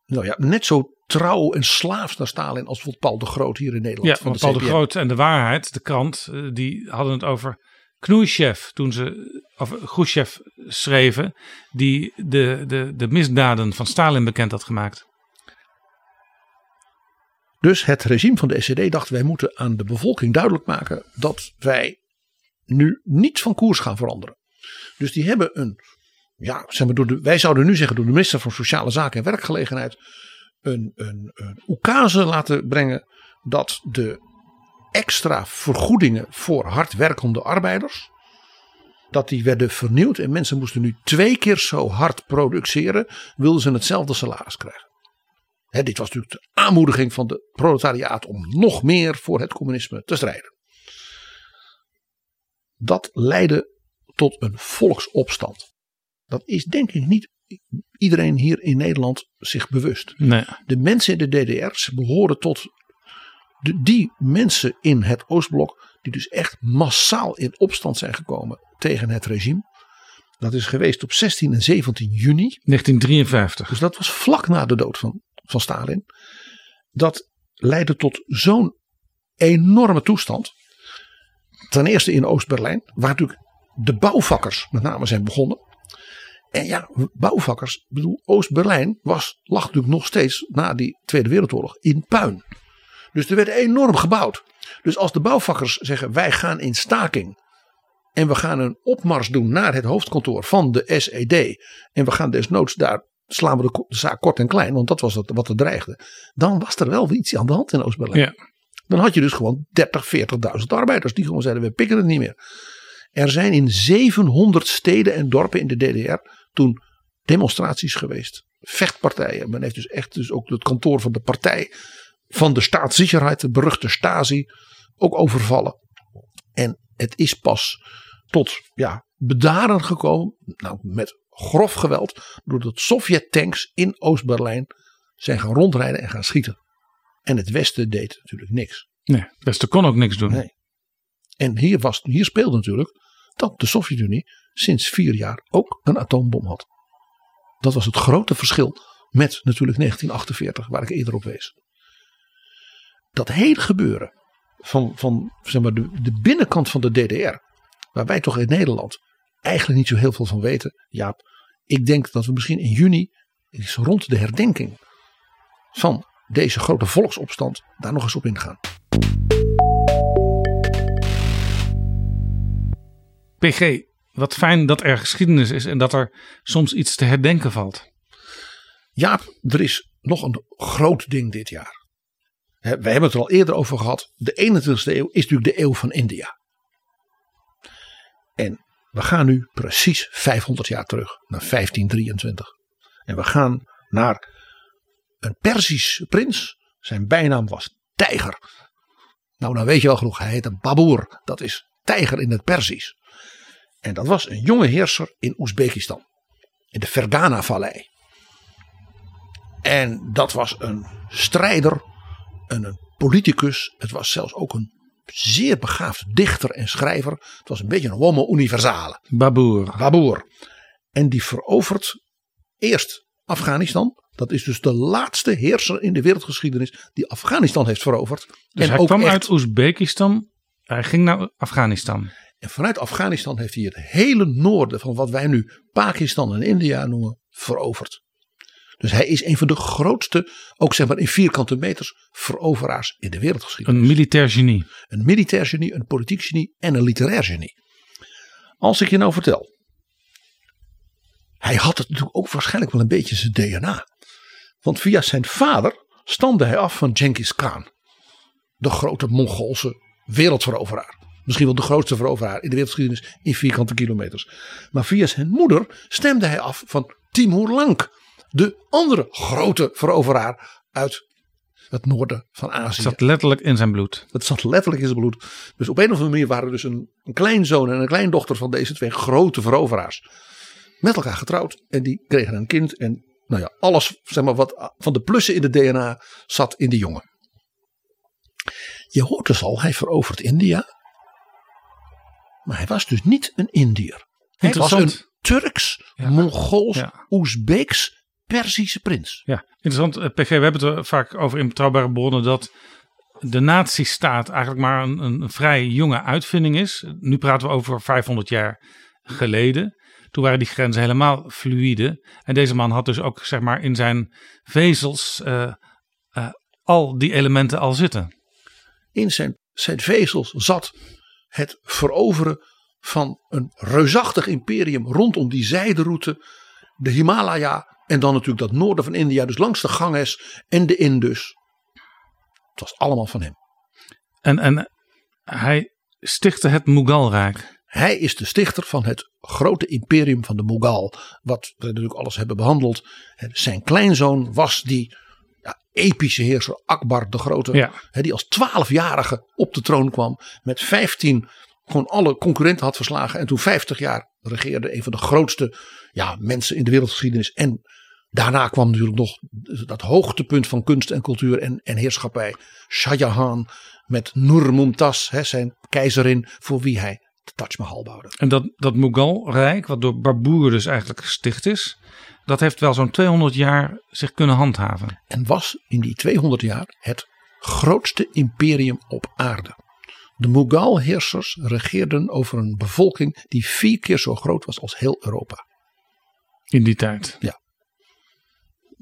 nou ja, net zo trouw en slaafs naar Stalin als bijvoorbeeld Paul de Groot hier in Nederland. Ja, van de Paul de CPN. Groot en de Waarheid, de krant, eh, die hadden het over Khrushchev toen ze, of Khrushchev schreven, die de, de, de misdaden van Stalin bekend had gemaakt. Dus het regime van de SED dacht wij moeten aan de bevolking duidelijk maken dat wij nu niet van koers gaan veranderen. Dus die hebben een, ja, zeg maar door de, wij zouden nu zeggen door de minister van Sociale Zaken en Werkgelegenheid een, een, een laten brengen dat de extra vergoedingen voor hardwerkende arbeiders, dat die werden vernieuwd en mensen moesten nu twee keer zo hard produceren, wilden ze hetzelfde salaris krijgen. Dit was natuurlijk de aanmoediging van de proletariaat om nog meer voor het communisme te strijden. Dat leidde tot een volksopstand. Dat is denk ik niet iedereen hier in Nederland zich bewust. Nee. De mensen in de DDR ze behoren tot de, die mensen in het Oostblok die dus echt massaal in opstand zijn gekomen tegen het regime. Dat is geweest op 16 en 17 juni. 1953. Dus dat was vlak na de dood van, van Stalin. Dat leidde tot zo'n enorme toestand. Ten eerste in Oost-Berlijn, waar natuurlijk de bouwvakkers met name zijn begonnen. En ja, bouwvakkers, ik bedoel, Oost-Berlijn was, lag natuurlijk nog steeds na die Tweede Wereldoorlog in puin. Dus er werd enorm gebouwd. Dus als de bouwvakkers zeggen wij gaan in staking en we gaan een opmars doen naar het hoofdkantoor van de SED en we gaan desnoods daar slaan we de, zaak kort en klein, want dat was wat er dreigde. Dan was er wel iets aan de hand in Oost-Berlijn. Ja. Dan had je dus gewoon 30, 40.000 arbeiders die gewoon zeiden we pikken het niet meer. Er zijn in 700 steden en dorpen in de DDR toen demonstraties geweest. Vechtpartijen. Men heeft dus echt dus ook het kantoor van de partij van de staatssicherheid, de beruchte Stasi, ook overvallen. En het is pas tot ja, bedaren gekomen, nou, met grof geweld, doordat Sovjet-tanks in Oost-Berlijn zijn gaan rondrijden en gaan schieten. En het Westen deed natuurlijk niks. Nee, het Westen kon ook niks doen. Nee. En hier, was, hier speelde natuurlijk dat de Sovjet-Unie sinds vier jaar ook een atoombom had. Dat was het grote verschil met natuurlijk 1948, waar ik eerder op wees. Dat hele gebeuren van, van zeg maar, de, de binnenkant van de DDR, waar wij toch in Nederland eigenlijk niet zo heel veel van weten. Jaap, ik denk dat we misschien in juni, is rond de herdenking van deze grote volksopstand, daar nog eens op ingaan. PG, wat fijn dat er geschiedenis is en dat er soms iets te herdenken valt. Jaap, er is nog een groot ding dit jaar. We hebben het er al eerder over gehad. De 21ste eeuw is natuurlijk de eeuw van India. En we gaan nu precies 500 jaar terug, naar 1523. En we gaan naar een Persisch prins. Zijn bijnaam was Tijger. Nou, dan weet je wel genoeg. Hij heette Babur. Dat is tijger in het Persisch. En dat was een jonge heerser in Oezbekistan. In de Fergana-vallei. En dat was een strijder, een, een politicus. Het was zelfs ook een zeer begaafd dichter en schrijver. Het was een beetje een homo universale. Baboer. Babur. En die verovert eerst Afghanistan. Dat is dus de laatste heerser in de wereldgeschiedenis die Afghanistan heeft veroverd. Dus en hij ook kwam echt- uit Oezbekistan. Hij ging naar Afghanistan. En vanuit Afghanistan heeft hij het hele noorden van wat wij nu Pakistan en India noemen veroverd. Dus hij is een van de grootste, ook zeg maar in vierkante meters, veroveraars in de wereldgeschiedenis. Een militair genie. Een militair genie, een politiek genie en een literair genie. Als ik je nou vertel. Hij had het natuurlijk ook waarschijnlijk wel een beetje zijn DNA. Want via zijn vader stamde hij af van Genghis Khan. De grote Mongoolse wereldveroveraar. Misschien wel de grootste veroveraar in de wereldgeschiedenis in vierkante kilometers. Maar via zijn moeder stemde hij af van Timur Lank. De andere grote veroveraar uit het noorden van Azië. Het zat letterlijk in zijn bloed. Het zat letterlijk in zijn bloed. Dus op een of andere manier waren dus een, een kleinzoon en een kleindochter van deze twee grote veroveraars met elkaar getrouwd. En die kregen een kind. En nou ja, alles zeg maar, wat van de plussen in de DNA zat in die jongen. Je hoort dus al, hij verovert India. Maar hij was dus niet een Indiër. Hij was een Turks, Ja. Mongools, Ja. Oezbeeks, Perzische prins. Ja, interessant. eh, PG, we hebben het er vaak over in betrouwbare bronnen dat de nazistaat eigenlijk maar een, een vrij jonge uitvinding is. Nu praten we over 500 jaar geleden. Toen waren die grenzen helemaal fluïde. En deze man had dus ook zeg maar in zijn vezels eh, eh, al die elementen al zitten. In zijn, zijn vezels zat het veroveren van een reusachtig imperium rondom die zijderoute. De Himalaya en dan natuurlijk dat noorden van India. Dus langs de Ganges en de Indus. Het was allemaal van hem. En, en hij stichtte het Mughal-rijk. Hij is de stichter van het grote imperium van de Mughal. Wat we natuurlijk alles hebben behandeld. Zijn kleinzoon was die ja, epische heerser Akbar de Grote. Ja. Die als twaalfjarige op de troon kwam. Met 15 gewoon alle concurrenten had verslagen. En toen 50 jaar regeerde. Een van de grootste ja, mensen in de wereldgeschiedenis. En daarna kwam natuurlijk nog dat hoogtepunt van kunst en cultuur en, en heerschappij. Shah Jahan met Nur Mumtaz, hè, zijn keizerin. Voor wie hij de Taj Mahal bouwde. En dat, dat Mughal-rijk, wat door Babur dus eigenlijk gesticht is, dat heeft wel zo'n 200 jaar zich kunnen handhaven. En was in die 200 jaar het grootste imperium op aarde. De Mughal-heersers regeerden over een bevolking die vier keer zo groot was als heel Europa. In die tijd.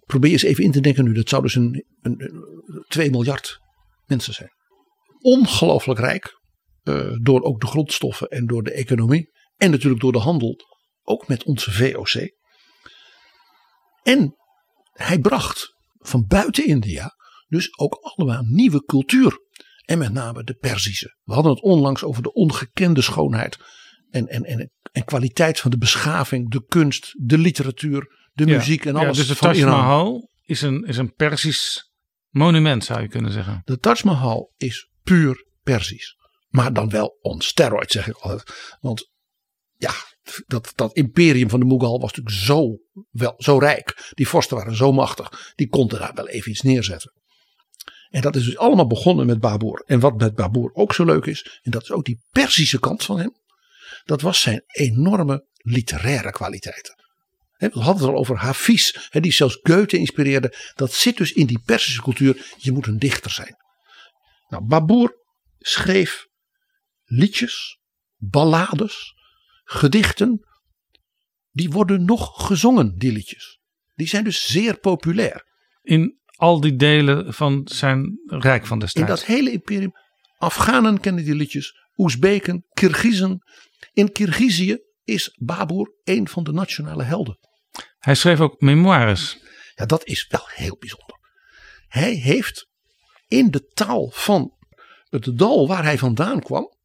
Probeer eens even in te denken nu, dat zou dus een, een, een 2 miljard mensen zijn. Ongelooflijk rijk, eh, door ook de grondstoffen en door de economie. En natuurlijk door de handel, ook met onze VOC. En hij bracht van buiten India dus ook allemaal nieuwe cultuur. En met name de Perzische. We hadden het onlangs over de ongekende schoonheid en, en, en, en kwaliteit van de beschaving, de kunst, de literatuur, de Ja. muziek en Ja, alles dus de Taj. Mahal is een, is een Persisch monument, zou je kunnen zeggen. De Taj Mahal is puur Persisch. Maar dan wel on steroid, zeg ik altijd. Want ja, dat, dat imperium van de Mughal was natuurlijk zo, wel, zo rijk. Die vorsten waren zo machtig. Die konden daar wel even iets neerzetten. En dat is dus allemaal begonnen met Babur. En wat met Babur ook zo leuk is. En dat is ook die Persische kant van hem. Dat was zijn enorme literaire kwaliteiten. We hadden het al over Hafiz. Die zelfs Goethe inspireerde. Dat zit dus in die Persische cultuur. Je moet een dichter zijn. Nou, Babur schreef liedjes, ballades, gedichten. Die worden nog gezongen, die liedjes. Die zijn dus zeer populair. In al die delen van zijn rijk van In destijds. dat hele imperium. Afghanen kennen die liedjes. Oezbeken, Kirgizen. In Kirgizië is Babur een van de nationale helden. Hij schreef ook memoires. Ja, dat is wel heel bijzonder. Hij heeft in de taal van het dal waar hij vandaan kwam,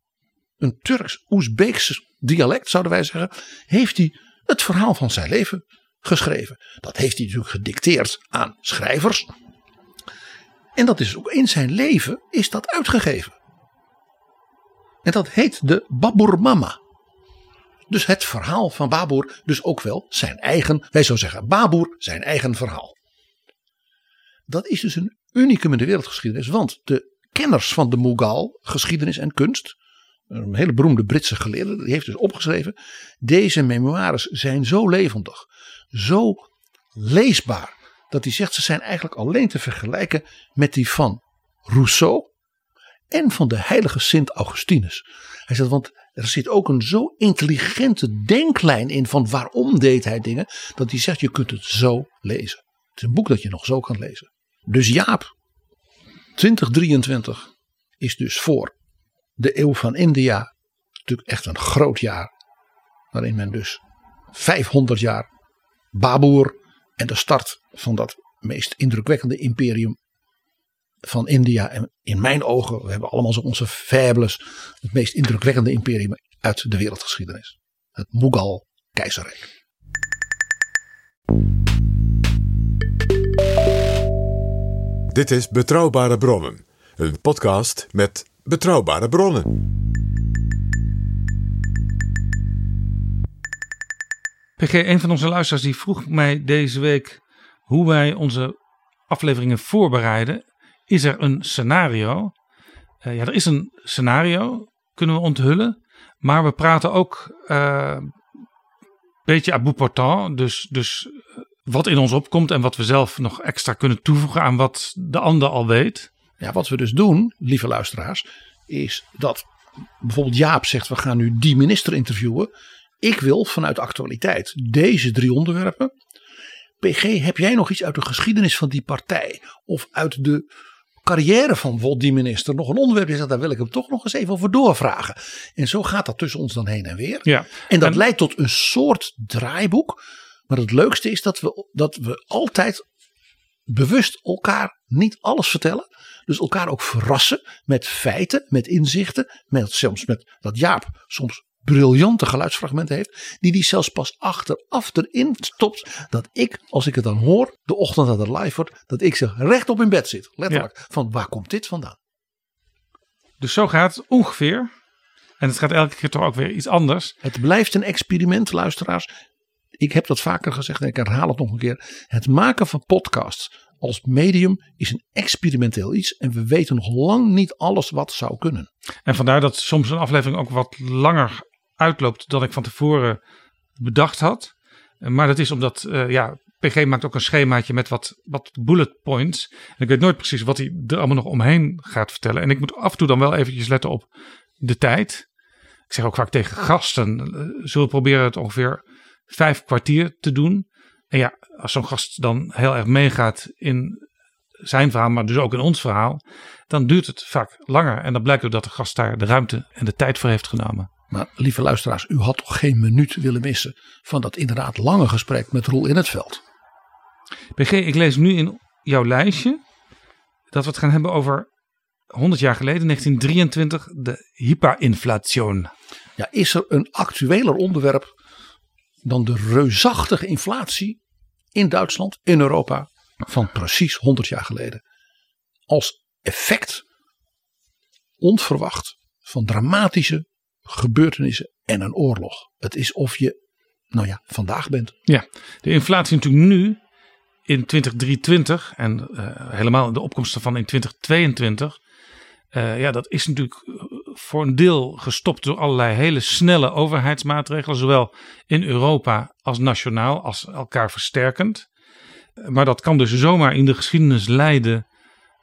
een Turks-Oezbeeks dialect zouden wij zeggen, heeft hij het verhaal van zijn leven geschreven. Dat heeft hij natuurlijk gedicteerd aan schrijvers. En dat is ook in zijn leven is dat uitgegeven. En dat heet de Babur Mama. Dus het verhaal van Babur, dus ook wel zijn eigen, wij zouden zeggen Babur, zijn eigen verhaal. Dat is dus een unicum in de wereldgeschiedenis, want de kenners van de Mughal, geschiedenis en kunst, een hele beroemde Britse geleerde, die heeft dus opgeschreven, deze memoires zijn zo levendig, zo leesbaar, dat hij zegt ze zijn eigenlijk alleen te vergelijken met die van Rousseau en van de heilige Sint Augustinus. Hij zegt, want er zit ook een zo intelligente denklijn in van waarom deed hij dingen, dat hij zegt je kunt het zo lezen. Het is een boek dat je nog zo kan lezen. Dus Jaap, 2023 is dus voor de eeuw van India natuurlijk echt een groot jaar. Waarin men dus 500 jaar Babur en de start van dat meest indrukwekkende imperium van India. En in mijn ogen, we hebben allemaal zo onze fables, het meest indrukwekkende imperium uit de wereldgeschiedenis. Het Mughal keizerrijk. Dit is Betrouwbare Bronnen, een podcast met betrouwbare bronnen. PG, een van onze luisteraars die vroeg mij deze week hoe wij onze afleveringen voorbereiden. Is er een scenario? Eh, ja, er is een scenario, kunnen we onthullen. Maar we praten ook een uh, beetje à bout portant. Dus, dus wat in ons opkomt en wat we zelf nog extra kunnen toevoegen aan wat de ander al weet. Ja, wat we dus doen, lieve luisteraars, is dat bijvoorbeeld Jaap zegt: we gaan nu die minister interviewen. Ik wil vanuit actualiteit deze drie onderwerpen. PG, heb jij nog iets uit de geschiedenis van die partij of uit de carrière van bijvoorbeeld die minister nog een onderwerp is, daar wil ik hem toch nog eens even over doorvragen. En zo gaat dat tussen ons dan heen en weer. Ja. En dat leidt tot een soort draaiboek. Maar het leukste is dat we, dat we altijd bewust elkaar niet alles vertellen. Dus elkaar ook verrassen met feiten, met inzichten. Met, soms met dat Jaap soms briljante geluidsfragmenten heeft. Die die zelfs pas achteraf erin stopt. Dat ik, als ik het dan hoor, de ochtend dat het live wordt. Dat ik zeg rechtop in bed zit. Letterlijk. Van waar komt dit vandaan? Dus zo gaat het ongeveer. En het gaat elke keer toch ook weer iets anders. Het blijft een experiment, luisteraars. Ik heb dat vaker gezegd en ik herhaal het nog een keer. Het maken van podcasts als medium is een experimenteel iets. En we weten nog lang niet alles wat zou kunnen. En vandaar dat soms een aflevering ook wat langer uitloopt dan ik van tevoren bedacht had. Maar dat is omdat, uh, ja, PG maakt ook een schemaatje met wat, wat bullet points. En ik weet nooit precies wat hij er allemaal nog omheen gaat vertellen. En ik moet af en toe dan wel eventjes letten op de tijd. Ik zeg ook vaak tegen gasten, uh, zullen we proberen het ongeveer vijf kwartier te doen. En ja, als zo'n gast dan heel erg meegaat in zijn verhaal, maar dus ook in ons verhaal, dan duurt het vaak langer. En dan blijkt ook dat de gast daar de ruimte en de tijd voor heeft genomen. Maar lieve luisteraars, u had toch geen minuut willen missen van dat inderdaad lange gesprek met Roel in het veld. PG, ik lees nu in jouw lijstje dat we het gaan hebben over 100 jaar geleden, 1923, de hyperinflatie. Ja, is er een actueler onderwerp dan de reusachtige inflatie in Duitsland, in Europa, van precies 100 jaar geleden. Als effect, onverwacht, van dramatische gebeurtenissen en een oorlog. Het is of je, nou ja, vandaag bent. Ja, de inflatie natuurlijk nu in 2023 en uh, helemaal de opkomsten van in 2022. Uh, ja, dat is natuurlijk voor een deel gestopt door allerlei hele snelle overheidsmaatregelen, zowel in Europa als nationaal, als elkaar versterkend. Maar dat kan dus zomaar in de geschiedenis leiden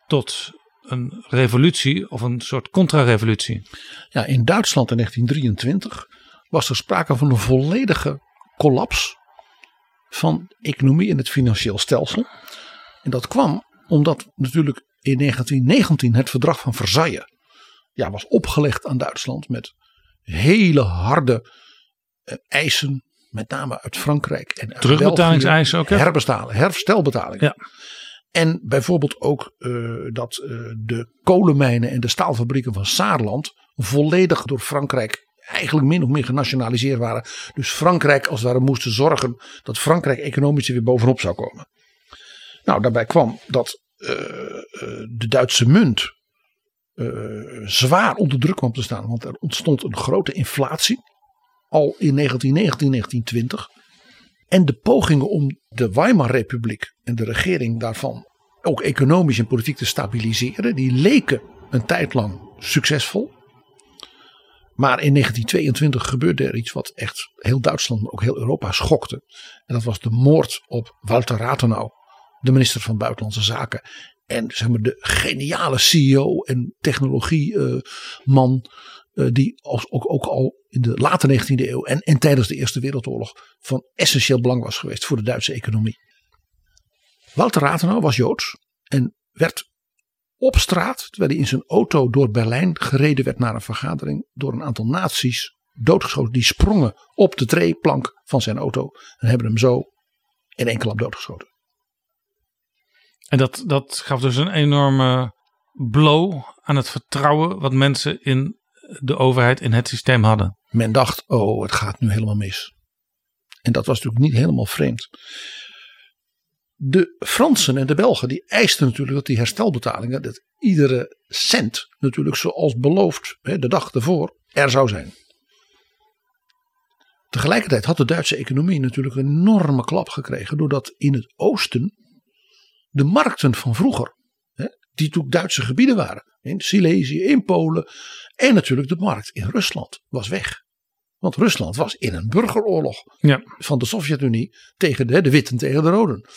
tot een revolutie of een soort contra-revolutie. Ja, in Duitsland in 1923 was er sprake van een volledige collaps van economie en het financieel stelsel. En dat kwam omdat natuurlijk in 1919 het verdrag van Versailles ja, was opgelegd aan Duitsland met hele harde eh, eisen, met name uit Frankrijk. En uit Terugbetalingseisen ook? Hè? Herbestalen, herstelbetalingen. Ja. En bijvoorbeeld ook uh, dat uh, de kolenmijnen en de staalfabrieken van Saarland volledig door Frankrijk eigenlijk min of meer genationaliseerd waren. Dus Frankrijk als het ware moest zorgen dat Frankrijk economisch weer bovenop zou komen. Nou, daarbij kwam dat uh, de Duitse munt zwaar onder druk kwam te staan. Want er ontstond een grote inflatie. Al in 1919, 1920. En de pogingen om de Weimar-republiek en de regering daarvan ook economisch en politiek te stabiliseren, die leken een tijd lang succesvol. Maar in 1922 gebeurde er iets wat echt heel Duitsland, maar ook heel Europa schokte. En dat was de moord op Walter Rathenau, de minister van Buitenlandse Zaken. En zeg maar de geniale CEO en technologieman uh, die als, ook, ook al in de late 19e eeuw en, en tijdens de Eerste Wereldoorlog van essentieel belang was geweest voor de Duitse economie. Walter Rathenau was Joods en werd op straat, terwijl hij in zijn auto door Berlijn gereden werd naar een vergadering, door een aantal nazi's doodgeschoten. Die sprongen op de treeplank van zijn auto en hebben hem zo in één klap doodgeschoten. En dat, dat gaf dus een enorme blow aan het vertrouwen wat mensen in de overheid in het systeem hadden. Men dacht, oh, het gaat nu helemaal mis. En dat was natuurlijk niet helemaal vreemd. de Fransen en de Belgen die eisten natuurlijk dat die herstelbetalingen, dat iedere cent natuurlijk zoals beloofd de dag ervoor er zou zijn. Tegelijkertijd had de Duitse economie natuurlijk een enorme klap gekregen doordat in het oosten de markten van vroeger, hè, die toen Duitse gebieden waren, in Silesië, in Polen en natuurlijk de markt in Rusland was weg. Want Rusland was in een burgeroorlog Ja. van de Sovjet-Unie tegen de, de witten tegen de roden.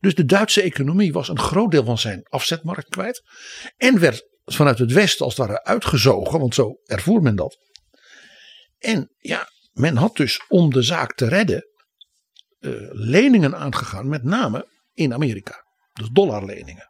Dus de Duitse economie was een groot deel van zijn afzetmarkt kwijt. En werd vanuit het westen als het ware uitgezogen, want zo ervoer men dat. En ja, men had dus om de zaak te redden eh, leningen aangegaan, met name in Amerika. Dus dollarleningen.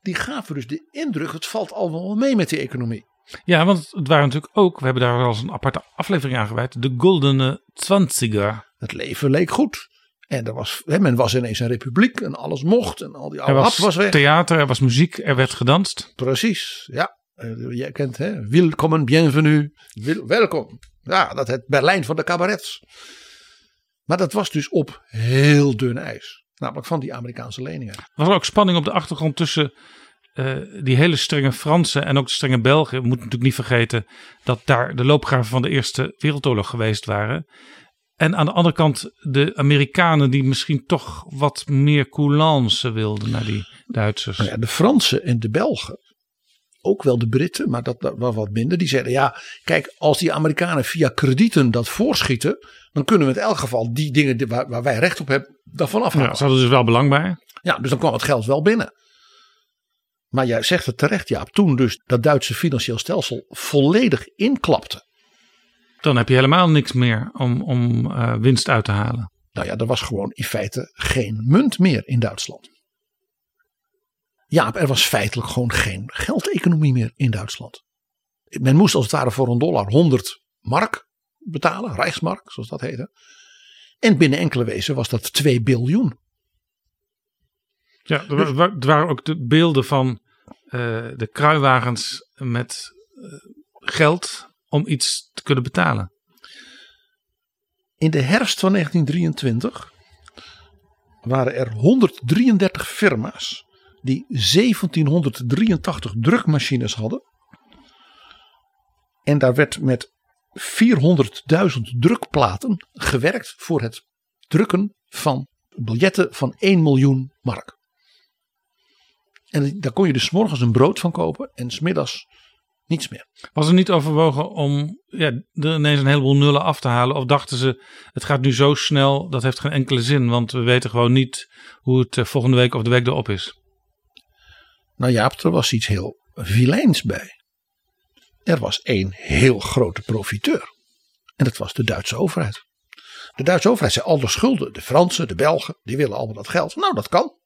Die gaven dus de indruk, het valt allemaal mee met die economie. Ja, want het waren natuurlijk ook, we hebben daar wel eens een aparte aflevering aan gewijd, de Goldene Zwanziger. Het leven leek goed. En er was, hè, men was ineens een republiek en alles mocht en al die oude was, was weg. theater, er was muziek, er werd gedanst. Precies, ja. Eh, Jij kent hè, Willkommen, bienvenue, welkom. Ja, dat het Berlijn van de cabarets. Maar dat was dus op heel dun ijs. Namelijk van die Amerikaanse leningen. Er was ook spanning op de achtergrond tussen eh, die hele strenge Fransen en ook de strenge Belgen. We moeten natuurlijk niet vergeten dat daar de loopgraven van de Eerste Wereldoorlog geweest waren. En aan de andere kant de Amerikanen die misschien toch wat meer coulance wilden naar die Duitsers. Nou ja, de Fransen en de Belgen, ook wel de Britten, maar dat, dat was wat minder. Die zeiden ja, kijk, als die Amerikanen via kredieten dat voorschieten. Dan kunnen we in elk geval die dingen waar, waar wij recht op hebben, daarvan afhalen. Ja, ze hadden dus wel belang bij. Ja, dus dan kwam het geld wel binnen. Maar jij zegt het terecht, Jaap. Toen dus dat Duitse financieel stelsel volledig inklapte. Dan heb je helemaal niks meer om, om eh, winst uit te halen. Nou ja, er was gewoon in feite geen munt meer in Duitsland. Jaap, er was feitelijk gewoon geen geldeconomie meer in Duitsland. Men moest als het ware voor een dollar 100 mark betalen, Rijksmark, zoals dat heette. En binnen enkele wezen was dat 2 biljoen. Ja, er, wa- er waren ook de beelden van eh, de kruiwagens met eh, geld om iets te kunnen betalen. In de herfst van 1923 waren er 133 firma's die 1783 drukmachines hadden. En daar werd met 400.000 drukplaten gewerkt voor het drukken van biljetten van 1 miljoen mark. En daar kon je dus morgens een brood van kopen en smiddags niets meer. Was er niet overwogen om ja, er ineens een heleboel nullen af te halen? Of dachten ze, het gaat nu zo snel, dat heeft geen enkele zin. Want we weten gewoon niet hoe het eh, volgende week of de week erop is. Nou Jaap, er was iets heel vilijns bij. Er was één heel grote profiteur. En dat was de Duitse overheid. De Duitse overheid zei al de schulden, de Fransen, de Belgen, die willen allemaal dat geld. Nou, dat kan.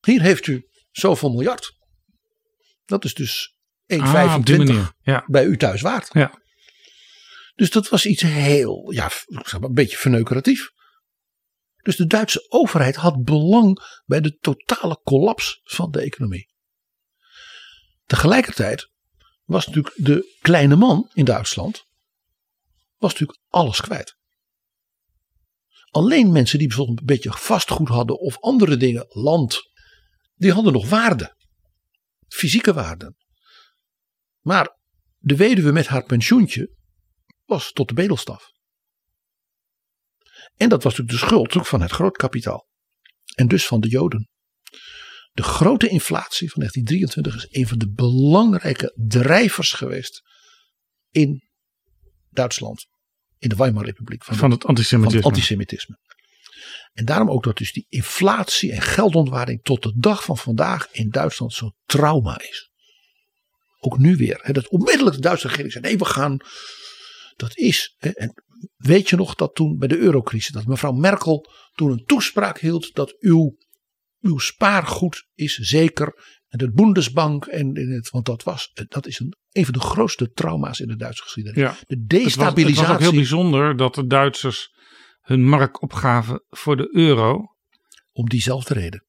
Hier heeft u zoveel miljard. Dat is dus 1,25 Ah. Ja, bij u thuis waard. ja. Dus dat was iets heel, ja, ik zeg maar, een beetje verneukeratief. Dus de Duitse overheid had belang bij de totale collaps van de economie. Tegelijkertijd was natuurlijk de kleine man in Duitsland, was natuurlijk alles kwijt. Alleen mensen die bijvoorbeeld een beetje vastgoed hadden of andere dingen, land, die hadden nog waarde. Fysieke waarden. Maar de weduwe met haar pensioentje was tot de bedelstaf. En dat was natuurlijk de schuld van het grootkapitaal. En dus van de Joden. De grote inflatie van 1923 is een van de belangrijke drijvers geweest in Duitsland. In de Weimarrepubliek. Van, Van het antisemitisme. En daarom ook dat dus die inflatie en geldontwaarding tot de dag van vandaag in Duitsland zo'n trauma is. Ook nu weer. Hè, dat onmiddellijk de Duitse regering zei: nee, we gaan. Dat is. Hè, en weet je nog dat toen bij de eurocrisis, dat mevrouw Merkel toen een toespraak hield dat uw, uw spaargoed is zeker. En de Bundesbank, en, en het, want dat was, dat is een, een van de grootste trauma's in de Duitse geschiedenis. Ja. De Het was, het destabilisatie. was ook heel bijzonder dat de Duitsers hun mark opgaven voor de euro. Om diezelfde reden.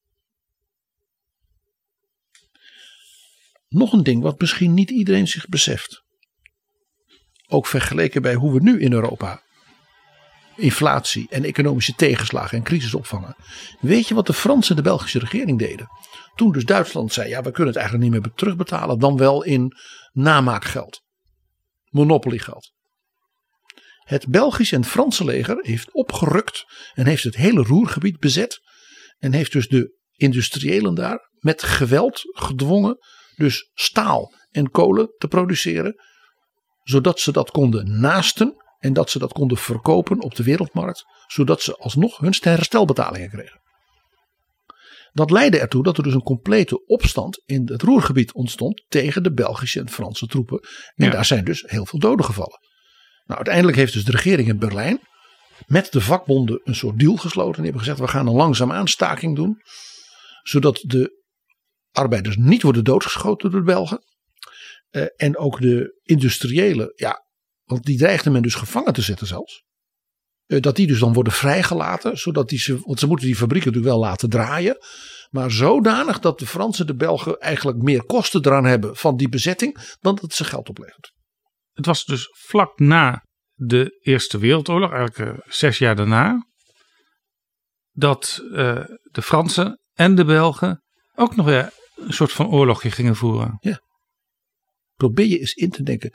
Nog een ding wat misschien niet iedereen zich beseft. Ook vergeleken bij hoe we nu in Europa inflatie en economische tegenslagen en crisis opvangen. Weet je wat de Franse en de Belgische regering deden? Toen dus Duitsland zei, ja we kunnen het eigenlijk niet meer terugbetalen, dan wel in namaakgeld. Monopoliegeld. Het Belgische en Franse leger heeft opgerukt en heeft het hele Roergebied bezet. En heeft dus de industriëlen daar met geweld gedwongen dus staal en kolen te produceren. Zodat ze dat konden naasten en dat ze dat konden verkopen op de wereldmarkt. Zodat ze alsnog hun herstelbetalingen kregen. Dat leidde ertoe dat er dus een complete opstand in het Roergebied ontstond tegen de Belgische en Franse troepen. En Ja. daar zijn dus heel veel doden gevallen. Nou, uiteindelijk heeft dus de regering in Berlijn met de vakbonden een soort deal gesloten. Die hebben gezegd: we gaan een langzaamaan staking doen. Zodat de arbeiders niet worden doodgeschoten door de Belgen. Eh, en ook de industriëlen, ja, want die dreigde men dus gevangen te zetten zelfs. Eh, dat die dus dan worden vrijgelaten. Zodat die, ze, want ze moeten die fabrieken natuurlijk wel laten draaien. Maar zodanig dat de Fransen en de Belgen eigenlijk meer kosten eraan hebben van die bezetting. dan dat het ze geld oplevert. Het was dus vlak na de Eerste Wereldoorlog, eigenlijk eh, zes jaar daarna, dat eh, de Fransen en de Belgen ook nog weer een soort van oorlogje gingen voeren. Probeer je eens in te denken.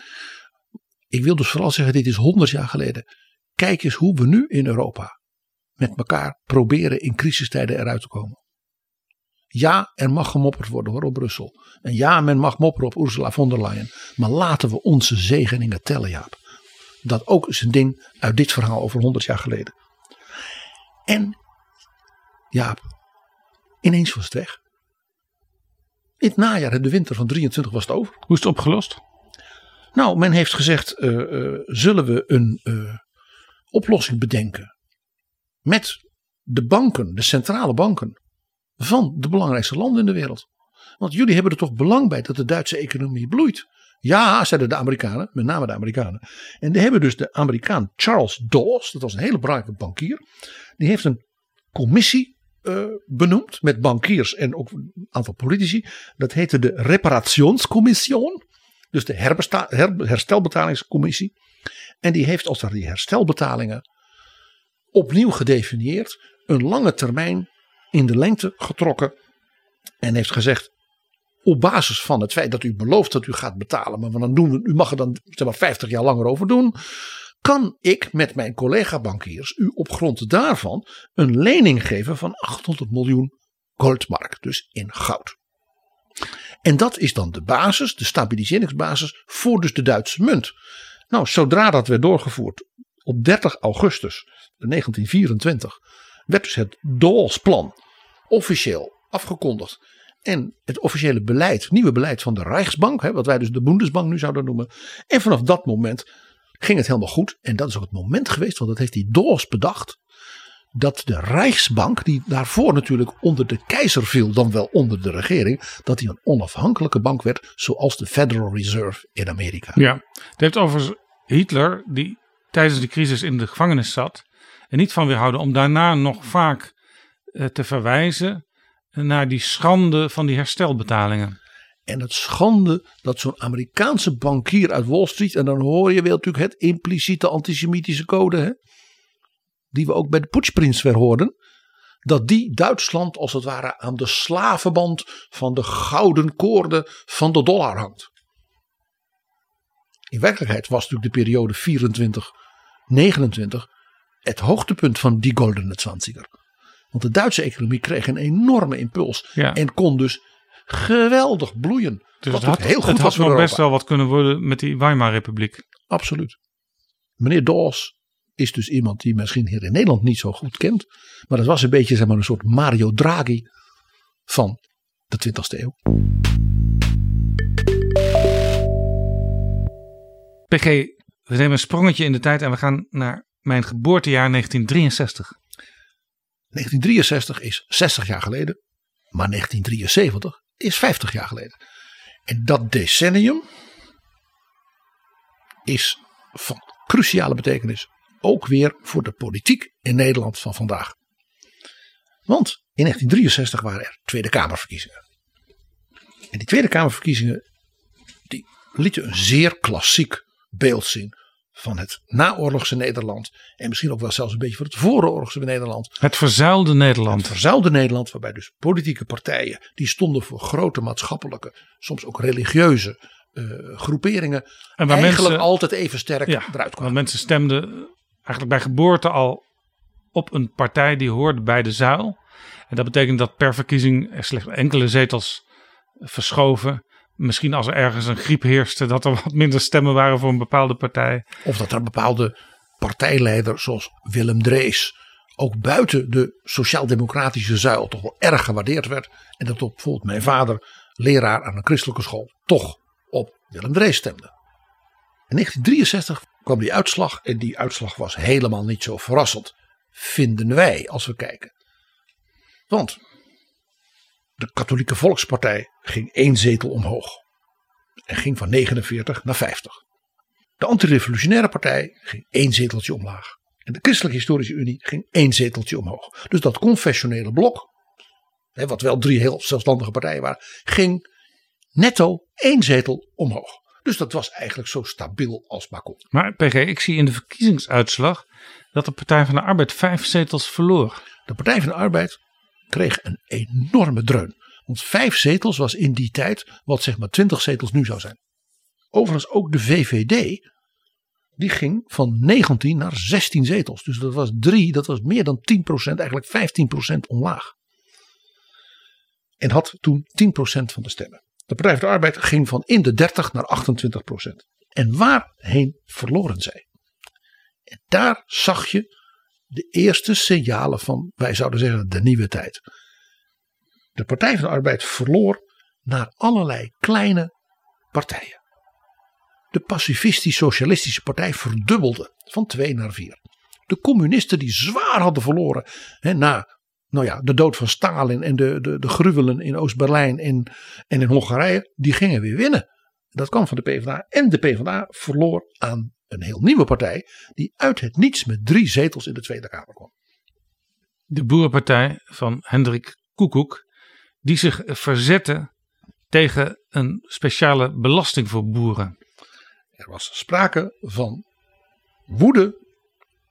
Ik wil dus vooral zeggen, dit is honderd jaar geleden. Kijk eens hoe we nu in Europa met elkaar proberen in crisistijden eruit te komen. Ja, er mag gemopperd worden hoor op Brussel. En ja, men mag mopperen op Ursula von der Leyen. Maar laten we onze zegeningen tellen, Jaap. Dat ook is een ding uit dit verhaal over honderd jaar geleden. En, Jaap, ineens was het weg. In het najaar de winter van 23 was het over. Hoe is het opgelost? Nou, men heeft gezegd: eh, eh, zullen we een eh, oplossing bedenken met de banken, de centrale banken van de belangrijkste landen in de wereld? Want jullie hebben er toch belang bij dat de Duitse economie bloeit. Ja, zeiden de Amerikanen, met name de Amerikanen. En die hebben dus de Amerikaan Charles Dawes, dat was een hele belangrijke bankier, die heeft een commissie benoemd met bankiers en ook een aantal politici. Dat heette de Reparationscommission. Dus de her- herstelbetalingscommissie. En die heeft als daar die herstelbetalingen opnieuw gedefinieerd. Een lange termijn in de lengte getrokken. En heeft gezegd. Op basis van het feit dat u belooft dat u gaat betalen. Maar dan doen we, u mag er dan zeg maar 50 jaar langer over doen. Kan ik met mijn collega bankiers u op grond daarvan een lening geven van 800 miljoen goldmark. Dus in goud. En dat is dan de basis, de stabiliseringsbasis voor dus de Duitse munt. Nou, zodra dat werd doorgevoerd op 30 augustus 1924 werd dus het Dawes-plan officieel afgekondigd. En het officiële beleid, nieuwe beleid van de Rijksbank, hè, wat wij dus de Bundesbank nu zouden noemen. En vanaf dat moment ging het helemaal goed. En dat is ook het moment geweest, want dat heeft die Dawes bedacht. Dat de Rijksbank, die daarvoor natuurlijk onder de keizer viel, dan wel onder de regering, dat die een onafhankelijke bank werd, zoals de Federal Reserve in Amerika. Ja, het heeft overigens Hitler, die tijdens de crisis in de gevangenis zat, er niet van weerhouden om daarna nog vaak eh, te verwijzen naar die schande van die herstelbetalingen. En het schande dat zo'n Amerikaanse bankier uit Wall Street, en dan hoor je wel natuurlijk het impliciete antisemitische code, hè, die we ook bij de Putschprins weer hoorden, dat die Duitsland als het ware aan de slavenband van de gouden koorden van de dollar hangt. In werkelijkheid was natuurlijk de periode 24-29 het hoogtepunt van die goldene zwanziger. Want de Duitse economie kreeg een enorme impuls Ja. en kon dus geweldig bloeien. Dus het had, heel goed het had nog best wel wat kunnen worden met die Weimar-republiek. Absoluut. Meneer Dawes is dus iemand die misschien hier in Nederland niet zo goed kent. Maar dat was een beetje zeg maar, een soort Mario Draghi van de 20e eeuw. PG, we nemen een sprongetje in de tijd en we gaan naar mijn geboortejaar 1963. 1963 is 60 jaar geleden. Maar 1973 is 50 jaar geleden. En dat decennium is van cruciale betekenis. Ook weer voor de politiek in Nederland van vandaag. Want in 1963 waren er Tweede Kamerverkiezingen. En die Tweede Kamerverkiezingen die lieten een zeer klassiek beeld zien van het naoorlogse Nederland. En misschien ook wel zelfs een beetje van het vooroorlogse Nederland. Het verzuilde Nederland. Het verzuilde Nederland, waarbij dus politieke partijen die stonden voor grote maatschappelijke, soms ook religieuze eh, groeperingen. En waar eigenlijk mensen, altijd even sterk ja, eruit want kwamen. mensen stemden eigenlijk bij geboorte al op een partij die hoorde bij de zuil. En dat betekent dat per verkiezing er slechts enkele zetels verschoven. Misschien als er ergens een griep heerste, dat er wat minder stemmen waren voor een bepaalde partij. Of dat er een bepaalde partijleider zoals Willem Drees ook buiten de sociaal-democratische zuil toch wel erg gewaardeerd werd. En dat op bijvoorbeeld mijn vader, leraar aan een christelijke school, toch op Willem Drees stemde. In 1963 kwam die uitslag en die uitslag was helemaal niet zo verrassend, vinden wij als we kijken. Want de katholieke volkspartij ging één zetel omhoog en ging van 49 naar 50. De antirevolutionaire partij ging één zeteltje omlaag. En de Christelijke Historische Unie ging één zeteltje omhoog. Dus dat confessionele blok, wat wel drie heel zelfstandige partijen waren, ging netto één zetel omhoog. Dus dat was eigenlijk zo stabiel als maar kon. Maar PG, ik zie in de verkiezingsuitslag dat de Partij van de Arbeid vijf zetels verloor. De Partij van de Arbeid kreeg een enorme dreun. Want vijf zetels was in die tijd wat zeg maar twintig zetels nu zou zijn. Overigens ook de VVD, die ging van 19 naar 16 zetels. Dus dat was drie, dat was meer dan 10% eigenlijk 15% omlaag. En had toen 10% van de stemmen. De Partij van de Arbeid ging van in de 30 naar 28% En waarheen verloren zij? En daar zag je de eerste signalen van, wij zouden zeggen, de nieuwe tijd. De Partij van de Arbeid verloor naar allerlei kleine partijen. De pacifistisch-socialistische partij verdubbelde van 2 naar 4. De communisten die zwaar hadden verloren hè, na nou ja, de dood van Stalin en de, de, de gruwelen in Oost-Berlijn en, en in Hongarije, die gingen weer winnen. Dat kwam van de PvdA en de PvdA verloor aan een heel nieuwe partij die uit het niets met drie zetels in de Tweede Kamer kwam. De boerenpartij van Hendrik Koekoek, die zich verzette tegen een speciale belasting voor boeren. Er was sprake van woede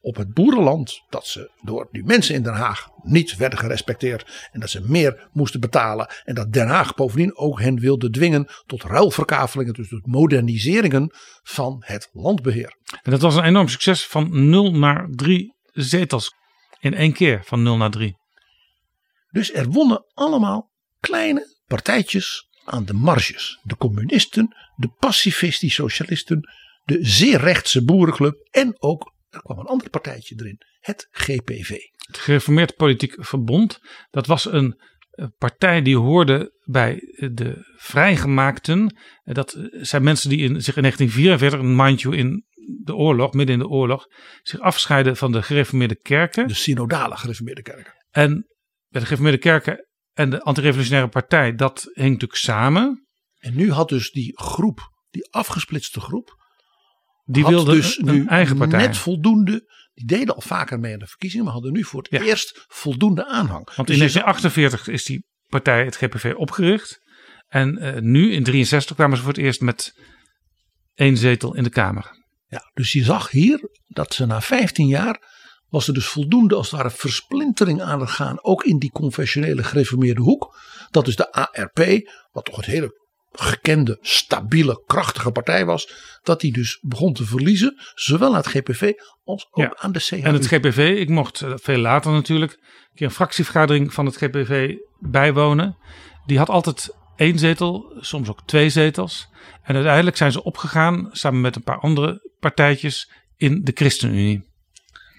op het boerenland dat ze door die mensen in Den Haag niet werden gerespecteerd en dat ze meer moesten betalen en dat Den Haag bovendien ook hen wilde dwingen tot ruilverkavelingen, dus tot moderniseringen van het landbeheer. En dat was een enorm succes van 0 naar 3 zetels in één keer van 0 naar 3. Dus er wonnen allemaal kleine partijtjes aan de marges. De communisten, de pacifistisch socialisten, de zeer rechtse boerenclub en ook, er kwam een ander partijtje erin, het GPV. Het Gereformeerd Politiek Verbond, dat was een eh, partij die hoorde bij de vrijgemaakten. Eh, Dat zijn mensen die in, zich in 1944, mind you, in de oorlog, midden in de oorlog, zich afscheiden van de gereformeerde kerken. De synodale gereformeerde kerken. En bij de gereformeerde kerken en de antirevolutionaire partij, dat hing natuurlijk samen. En nu had dus die groep, die afgesplitste groep, Die had wilde dus een, nu eigen partij. net voldoende. Die deden al vaker mee aan de verkiezingen, maar hadden nu voor het Ja. eerst voldoende aanhang. Want Dus in je zag- 1948 is die partij, het GPV, opgericht. En eh, nu, in 63, kwamen ze voor het eerst met één zetel in de Kamer. Ja, dus je zag hier dat ze na 15 jaar was er dus voldoende als het ware versplintering aan het gaan. Ook in die confessionele gereformeerde hoek. Dat dus de ARP, wat toch een hele gekende, stabiele, krachtige partij was. Dat die dus begon te verliezen. Zowel aan het GPV als ook Ja. aan de CHU. En het GPV, ik mocht eh, veel later natuurlijk een keer een fractievergadering van het GPV bijwonen. Die had altijd één zetel, soms ook twee zetels. En uiteindelijk zijn ze opgegaan, samen met een paar andere partijtjes, in de ChristenUnie.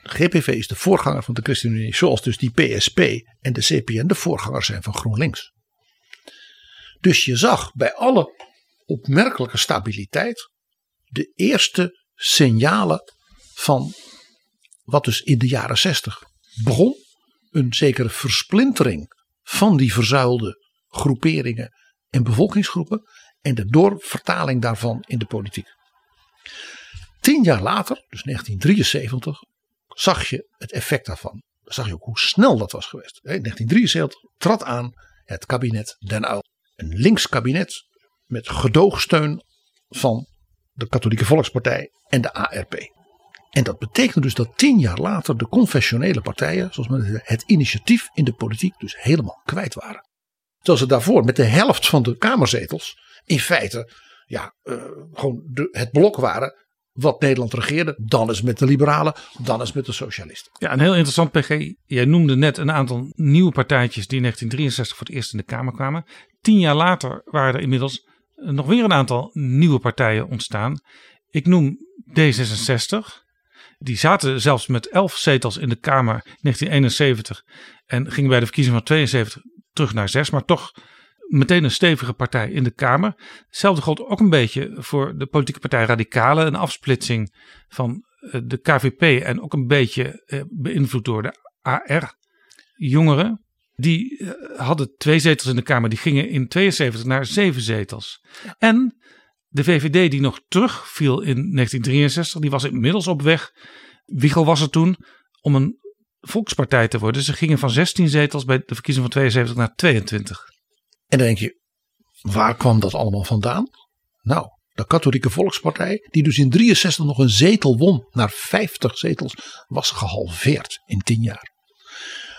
De GPV is de voorganger van de ChristenUnie. Zoals dus die PSP en de CPN de voorgangers zijn van GroenLinks. Dus je zag bij alle opmerkelijke stabiliteit de eerste signalen van wat dus in de jaren 60 begon. Een zekere versplintering van die verzuilde groeperingen en bevolkingsgroepen. En de doorvertaling daarvan in de politiek. Tien jaar later, dus 1973, zag je het effect daarvan. Zag je ook hoe snel dat was geweest. In 1973 trad aan het kabinet Den Uyl. Een links kabinet met gedoogsteun van de Katholieke Volkspartij en de ARP. En dat betekent dus dat tien jaar later de confessionele partijen, zoals men het, het initiatief in de politiek, dus helemaal kwijt waren. Terwijl ze daarvoor met de helft van de kamerzetels in feite ja, uh, gewoon het blok waren wat Nederland regeerde. Dan is met de liberalen, dan is met de socialisten. Ja, een heel interessant PG. Jij noemde net een aantal nieuwe partijtjes die in 1963 voor het eerst in de Kamer kwamen. Tien jaar later waren er inmiddels nog weer een aantal nieuwe partijen ontstaan. Ik noem D66. Die zaten zelfs met elf zetels in de Kamer in 1971 en gingen bij de verkiezing van 72 terug naar zes, maar toch meteen een stevige partij in de Kamer. Hetzelfde geldt ook een beetje voor de politieke partij Radicalen, een afsplitsing van eh, de KVP en ook een beetje eh, beïnvloed door de AR. Jongeren, die eh, hadden twee zetels in de Kamer, die gingen in 72 naar zeven zetels. En de VVD die nog terugviel in 1963, die was inmiddels op weg. Wiegel was er toen om een volkspartij te worden. Ze gingen van 16 zetels bij de verkiezing van 72 naar 22. En dan denk je, waar kwam dat allemaal vandaan? Nou, de Katholieke Volkspartij, die dus in 63 nog een zetel won naar 50 zetels, was gehalveerd in 10 jaar.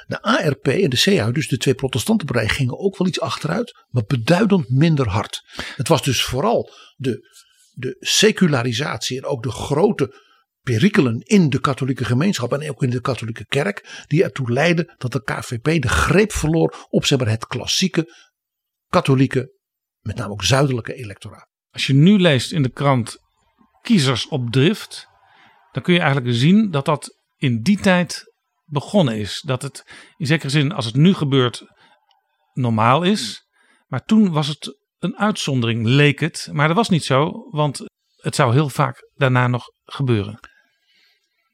De ARP en de CA, dus de twee protestante partijen, gingen ook wel iets achteruit, maar beduidend minder hard. Het was dus vooral de, de secularisatie en ook de grote perikelen in de katholieke gemeenschap en ook in de katholieke kerk, die ertoe leidden dat de KVP de greep verloor op zeg maar, het klassieke katholieke, met name ook zuidelijke electoraat. Als je nu leest in de krant kiezers op drift, dan kun je eigenlijk zien dat dat in die tijd begonnen is. Dat het in zekere zin, als het nu gebeurt, normaal is. Maar toen was het een uitzondering, leek het. Maar dat was niet zo, want het zou heel vaak daarna nog gebeuren.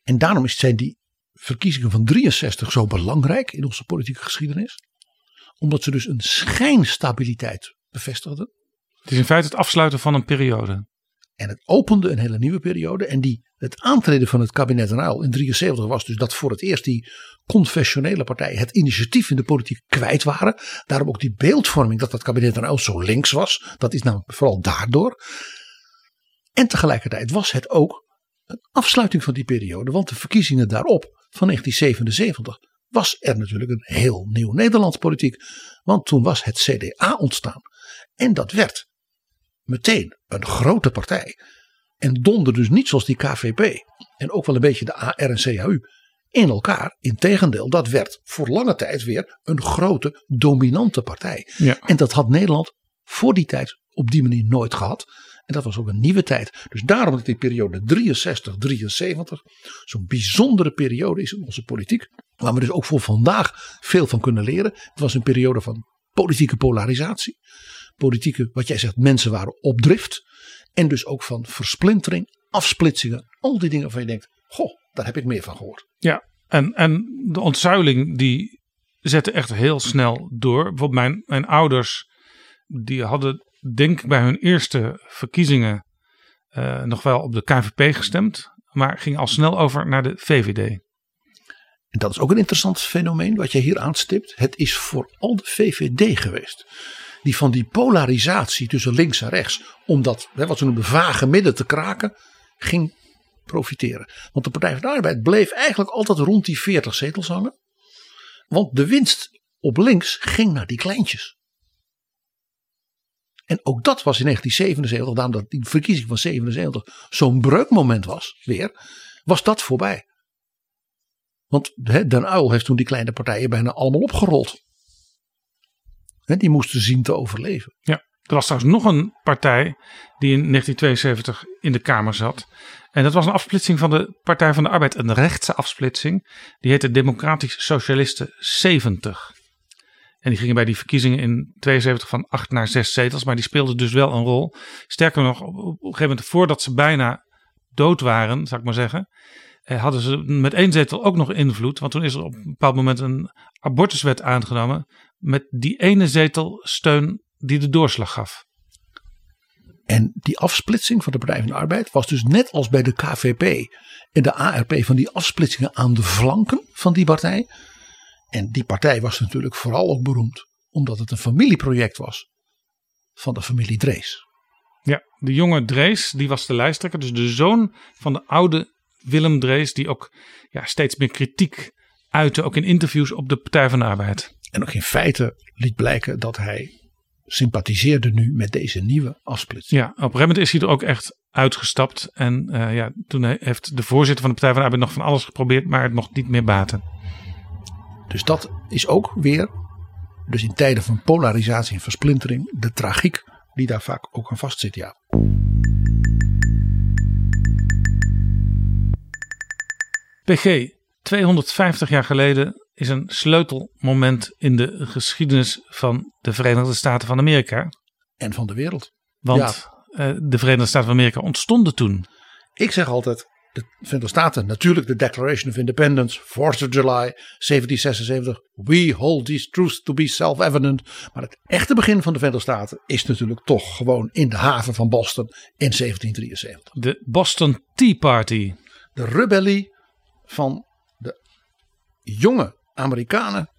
En daarom zijn die verkiezingen van 63 zo belangrijk in onze politieke geschiedenis. Omdat ze dus een schijnstabiliteit bevestigden. Het is in feite het afsluiten van een periode. En het opende een hele nieuwe periode. En die, het aantreden van het kabinet Uyl in 73 was dus dat voor het eerst die confessionele partijen het initiatief in de politiek kwijt waren. Daarom ook die beeldvorming dat dat kabinet Uyl zo links was. Dat is nou vooral daardoor. En tegelijkertijd was het ook een afsluiting van die periode. Want de verkiezingen daarop van 1977 was er natuurlijk een heel nieuw Nederlands politiek. Want toen was het CDA ontstaan. En dat werd meteen een grote partij. En donder dus niet zoals die KVP en ook wel een beetje de AR en CHU in elkaar. Integendeel, dat werd voor lange tijd weer een grote dominante partij. Ja. En dat had Nederland voor die tijd op die manier nooit gehad. En dat was ook een nieuwe tijd. Dus daarom dat die periode 63-73 zo'n bijzondere periode is in onze politiek. Waar we dus ook voor vandaag veel van kunnen leren. Het was een periode van politieke polarisatie. Politieke, wat jij zegt, mensen waren op drift. En dus ook van versplintering, afsplitsingen. Al die dingen waarvan je denkt, goh, daar heb ik meer van gehoord. Ja, en, en de ontzuiling die zette echt heel snel door. Bijvoorbeeld mijn, mijn ouders, die hadden denk bij hun eerste verkiezingen uh, nog wel op de KVP gestemd. Maar ging al snel over naar de VVD. En dat is ook een interessant fenomeen wat je hier aanstipt. Het is vooral de VVD geweest. Die van die polarisatie tussen links en rechts. Om dat, wat ze noemen, vage midden te kraken. Ging profiteren. Want de Partij van de Arbeid bleef eigenlijk altijd rond die 40 zetels hangen. Want de winst op links ging naar die kleintjes. En ook dat was in 1977, daarom dat die verkiezing van 77 zo'n breukmoment was weer, was dat voorbij. Want Den Uil heeft toen die kleine partijen bijna allemaal opgerold. Die moesten zien te overleven. Ja, er was trouwens nog een partij die in 1972 in de Kamer zat. En dat was een afsplitsing van de Partij van de Arbeid, een rechtse afsplitsing. Die heette Democratisch Socialisten 70. En die gingen bij die verkiezingen in 72 van 8 naar 6 zetels. Maar die speelden dus wel een rol. Sterker nog, op een gegeven moment voordat ze bijna dood waren, zou ik maar zeggen. Eh, hadden ze met één zetel ook nog invloed. Want toen is er op een bepaald moment een abortuswet aangenomen. Met die ene zetel steun die de doorslag gaf. En die afsplitsing van de Partij van de Arbeid was dus net als bij de KVP en de ARP van die afsplitsingen aan de flanken van die partij. En die partij was natuurlijk vooral ook beroemd omdat het een familieproject was van de familie Drees. Ja, de jonge Drees, die was de lijsttrekker, dus de zoon van de oude Willem Drees, die ook ja, steeds meer kritiek uitte, ook in interviews op de Partij van de Arbeid. En ook in feite liet blijken dat hij sympathiseerde nu met deze nieuwe afsplitsing. Ja, op een gegeven moment is hij er ook echt uitgestapt. En uh, ja, toen heeft de voorzitter van de Partij van de Arbeid nog van alles geprobeerd, maar het mocht niet meer baten. Dus dat is ook weer, dus in tijden van polarisatie en versplintering, de tragiek die daar vaak ook aan vastzit. Ja. PG, 250 jaar geleden is een sleutelmoment in de geschiedenis van de Verenigde Staten van Amerika. En van de wereld. Want ja. uh, de Verenigde Staten van Amerika ontstonden toen. Ik zeg altijd, de Verenigde Staten, natuurlijk de Declaration of Independence, 4th of July, 1776. We hold these truths to be self-evident. Maar het echte begin van de Verenigde Staten is natuurlijk toch gewoon in de haven van Boston in 1773. De Boston Tea Party. De rebellie van de jonge Amerikanen,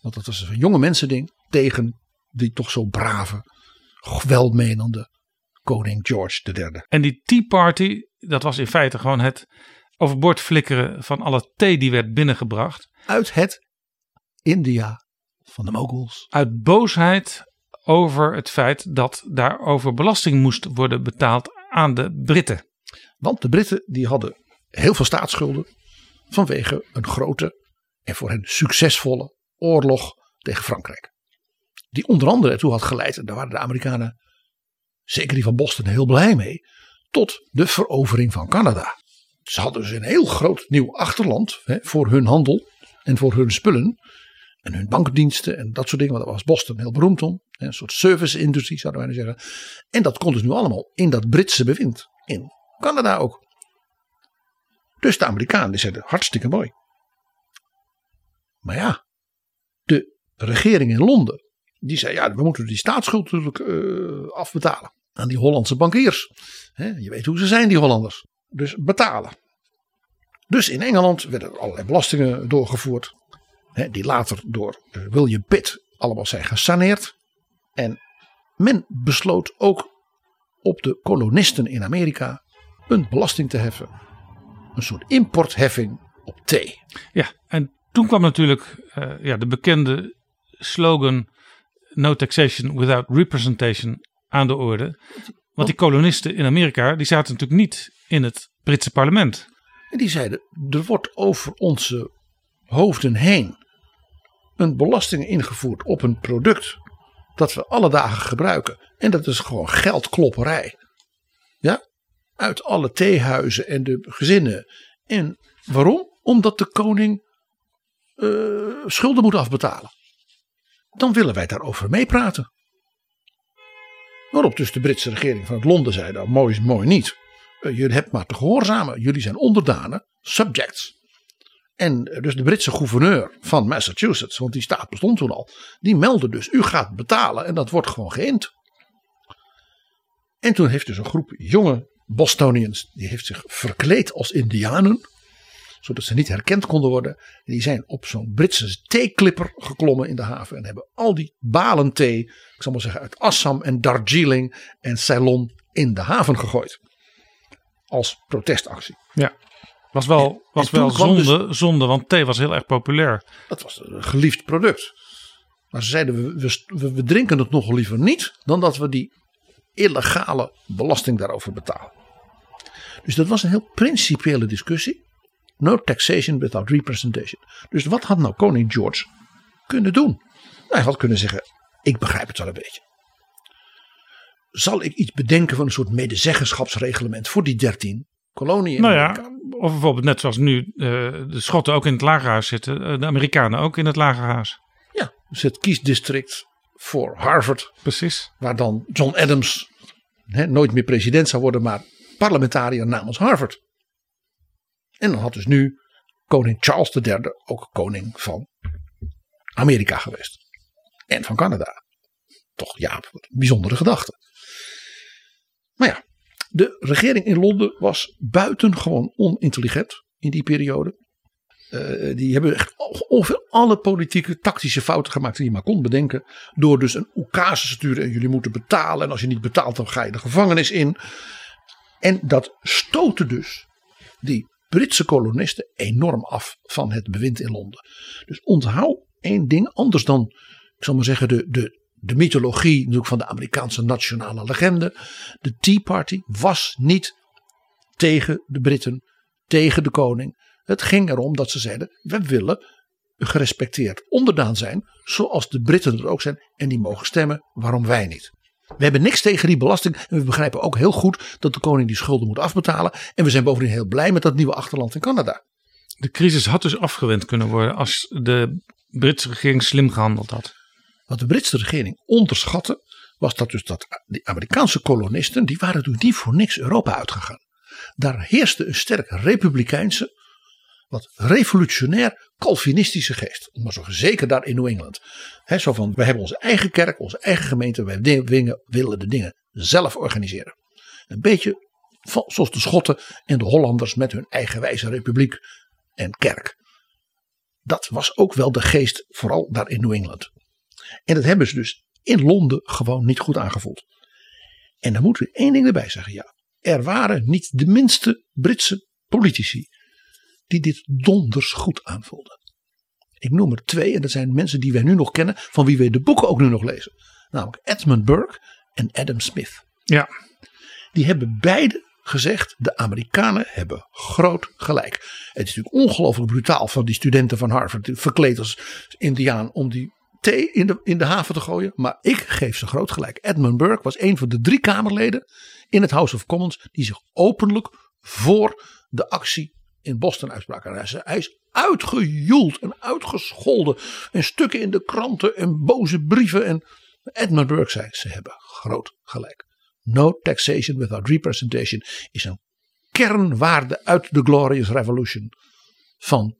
want dat was een jonge mensending, tegen die toch zo brave, welmenende koning George III. En die Tea Party, dat was in feite gewoon het overboord flikkeren van alle thee die werd binnengebracht. Uit het India van de moguls. Uit boosheid over het feit dat daarover belasting moest worden betaald aan de Britten. Want de Britten die hadden heel veel staatsschulden vanwege een grote en voor hen succesvolle oorlog tegen Frankrijk. Die onder andere ertoe had geleid, en daar waren de Amerikanen, zeker die van Boston, heel blij mee, tot de verovering van Canada. Ze hadden dus een heel groot nieuw achterland hè, voor hun handel en voor hun spullen. En hun bankdiensten en dat soort dingen, want daar was Boston heel beroemd om. Een soort service-industrie zouden wij zeggen. En dat kon dus nu allemaal in dat Britse bewind. In Canada ook. Dus de Amerikanen zeiden hartstikke mooi. Maar ja, de regering in Londen, die zei ja, we moeten die staatsschuld natuurlijk uh, afbetalen aan die Hollandse bankiers. Je weet hoe ze zijn, die Hollanders. Dus betalen. Dus in Engeland werden er allerlei belastingen doorgevoerd. Die later door uh, William Pitt allemaal zijn gesaneerd. En men besloot ook op de kolonisten in Amerika een belasting te heffen. Een soort importheffing op thee. Ja, en toen kwam natuurlijk uh, ja, de bekende slogan No taxation without representation aan de orde. Want die kolonisten in Amerika die zaten natuurlijk niet in het Britse parlement. En die zeiden er wordt over onze hoofden heen een belasting ingevoerd op een product dat we alle dagen gebruiken. En dat is gewoon geldklopperij. Ja, uit alle theehuizen en de gezinnen. En waarom? Omdat de koning uh, schulden moet afbetalen. Dan willen wij daarover meepraten. Waarop dus de Britse regering van het Londen zei: nou, mooi is mooi niet. Uh, jullie hebben maar te gehoorzamen. Jullie zijn onderdanen, subjects. En dus de Britse gouverneur van Massachusetts, want die staat bestond toen al, die meldde dus: u gaat betalen en dat wordt gewoon geïnd. En toen heeft dus een groep jonge Bostonians, die heeft zich verkleed als indianen zodat ze niet herkend konden worden. Die zijn op zo'n Britse theeklipper geklommen in de haven. En hebben al die balen thee, ik zal maar zeggen uit Assam en Darjeeling en Ceylon in de haven gegooid. Als protestactie. Ja, was wel, en, was en wel zonde, dus, zonde, want thee was heel erg populair. Dat was een geliefd product. Maar ze zeiden, we, we, we drinken het nog liever niet dan dat we die illegale belasting daarover betalen. Dus dat was een heel principiële discussie. No taxation without representation. Dus wat had nou koning George kunnen doen? Nou, hij had kunnen zeggen: Ik begrijp het wel een beetje. Zal ik iets bedenken van een soort medezeggenschapsreglement voor die dertien koloniën? Nou ja, of bijvoorbeeld net zoals nu uh, de Schotten ook in het lagerhuis zitten, uh, de Amerikanen ook in het lagerhuis. Ja, dus het kiesdistrict voor Harvard. Precies. Waar dan John Adams hè, nooit meer president zou worden, maar parlementariër namens Harvard. En dan had dus nu koning Charles III ook koning van Amerika geweest. En van Canada. Toch ja, bijzondere gedachte. Maar ja, de regering in Londen was buitengewoon onintelligent in die periode. Uh, die hebben echt ongeveer alle politieke tactische fouten gemaakt die je maar kon bedenken. Door dus een oekase te sturen en jullie moeten betalen. En als je niet betaalt dan ga je de gevangenis in. En dat stootte dus die Britse kolonisten enorm af van het bewind in Londen. Dus onthoud één ding anders dan, ik zal maar zeggen, de, de, de mythologie natuurlijk van de Amerikaanse nationale legende. De Tea Party was niet tegen de Britten, tegen de koning. Het ging erom dat ze zeiden: we willen gerespecteerd onderdaan zijn, zoals de Britten er ook zijn, en die mogen stemmen, waarom wij niet? We hebben niks tegen die belasting en we begrijpen ook heel goed dat de koning die schulden moet afbetalen. En we zijn bovendien heel blij met dat nieuwe achterland in Canada. De crisis had dus afgewend kunnen worden als de Britse regering slim gehandeld had. Wat de Britse regering onderschatte, was dat dus dat de Amerikaanse kolonisten, die waren dus niet voor niks Europa uitgegaan. Daar heerste een sterk republikeinse, wat revolutionair Calvinistische geest. Maar zo zeker daar in New England. He, zo van, we hebben onze eigen kerk, onze eigen gemeente, wij willen de dingen zelf organiseren. Een beetje zoals de Schotten en de Hollanders met hun eigenwijze republiek en kerk. Dat was ook wel de geest, vooral daar in New England. En dat hebben ze dus in Londen gewoon niet goed aangevoeld. En dan moeten we één ding erbij zeggen. Ja, er waren niet de minste Britse politici die dit donders goed aanvoelden. Ik noem er twee en dat zijn mensen die wij nu nog kennen, van wie wij de boeken ook nu nog lezen. Namelijk Edmund Burke en Adam Smith. Ja. Die hebben beide gezegd, de Amerikanen hebben groot gelijk. Het is natuurlijk ongelooflijk brutaal van die studenten van Harvard, verkleed als indiaan, om die thee in de, in de haven te gooien. Maar ik geef ze groot gelijk. Edmund Burke was een van de drie Kamerleden in het House of Commons die zich openlijk voor de actie in Boston uitspraken. Hij is uitgejoeld en uitgescholden. En stukken in de kranten en boze brieven. En Edmund Burke zei, ze hebben groot gelijk. No taxation without representation is een kernwaarde uit de Glorious Revolution van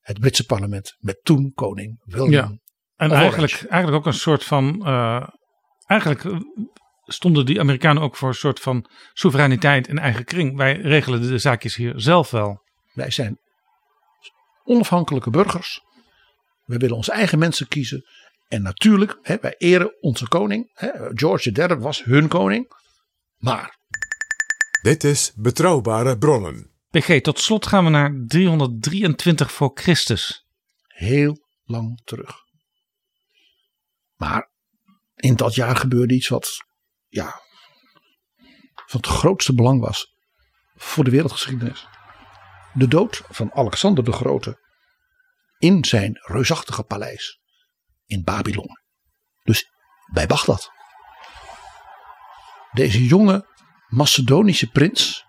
het Britse parlement met toen koning William. Ja, en eigenlijk, eigenlijk ook een soort van. Uh, eigenlijk stonden die Amerikanen ook voor een soort van soevereiniteit en eigen kring. Wij regelen de zaakjes hier zelf wel. Wij zijn onafhankelijke burgers. We willen onze eigen mensen kiezen. En natuurlijk, hè, wij eren onze koning. Hè, George III was hun koning. Maar. Dit is betrouwbare bronnen. PG, tot slot gaan we naar 323 voor Christus. Heel lang terug. Maar in dat jaar gebeurde iets wat, ja, van het grootste belang was voor de wereldgeschiedenis. De dood van Alexander de Grote in zijn reusachtige paleis in Babylon. Dus bij Bagdad. Deze jonge Macedonische prins,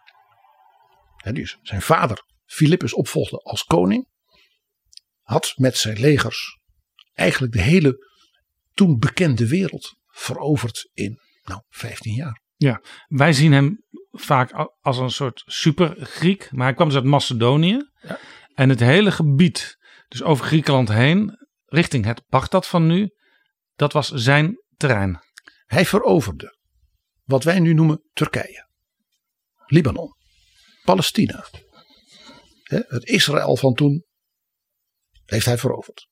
die zijn vader Philippus opvolgde als koning, had met zijn legers eigenlijk de hele toen bekende wereld veroverd in nou, 15 jaar. Ja, wij zien hem vaak als een soort super Griek, maar hij kwam dus uit Macedonië. Ja. En het hele gebied, dus over Griekenland heen, richting het Bagdad van nu, dat was zijn terrein. Hij veroverde wat wij nu noemen Turkije, Libanon, Palestina. Het Israël van toen heeft hij veroverd.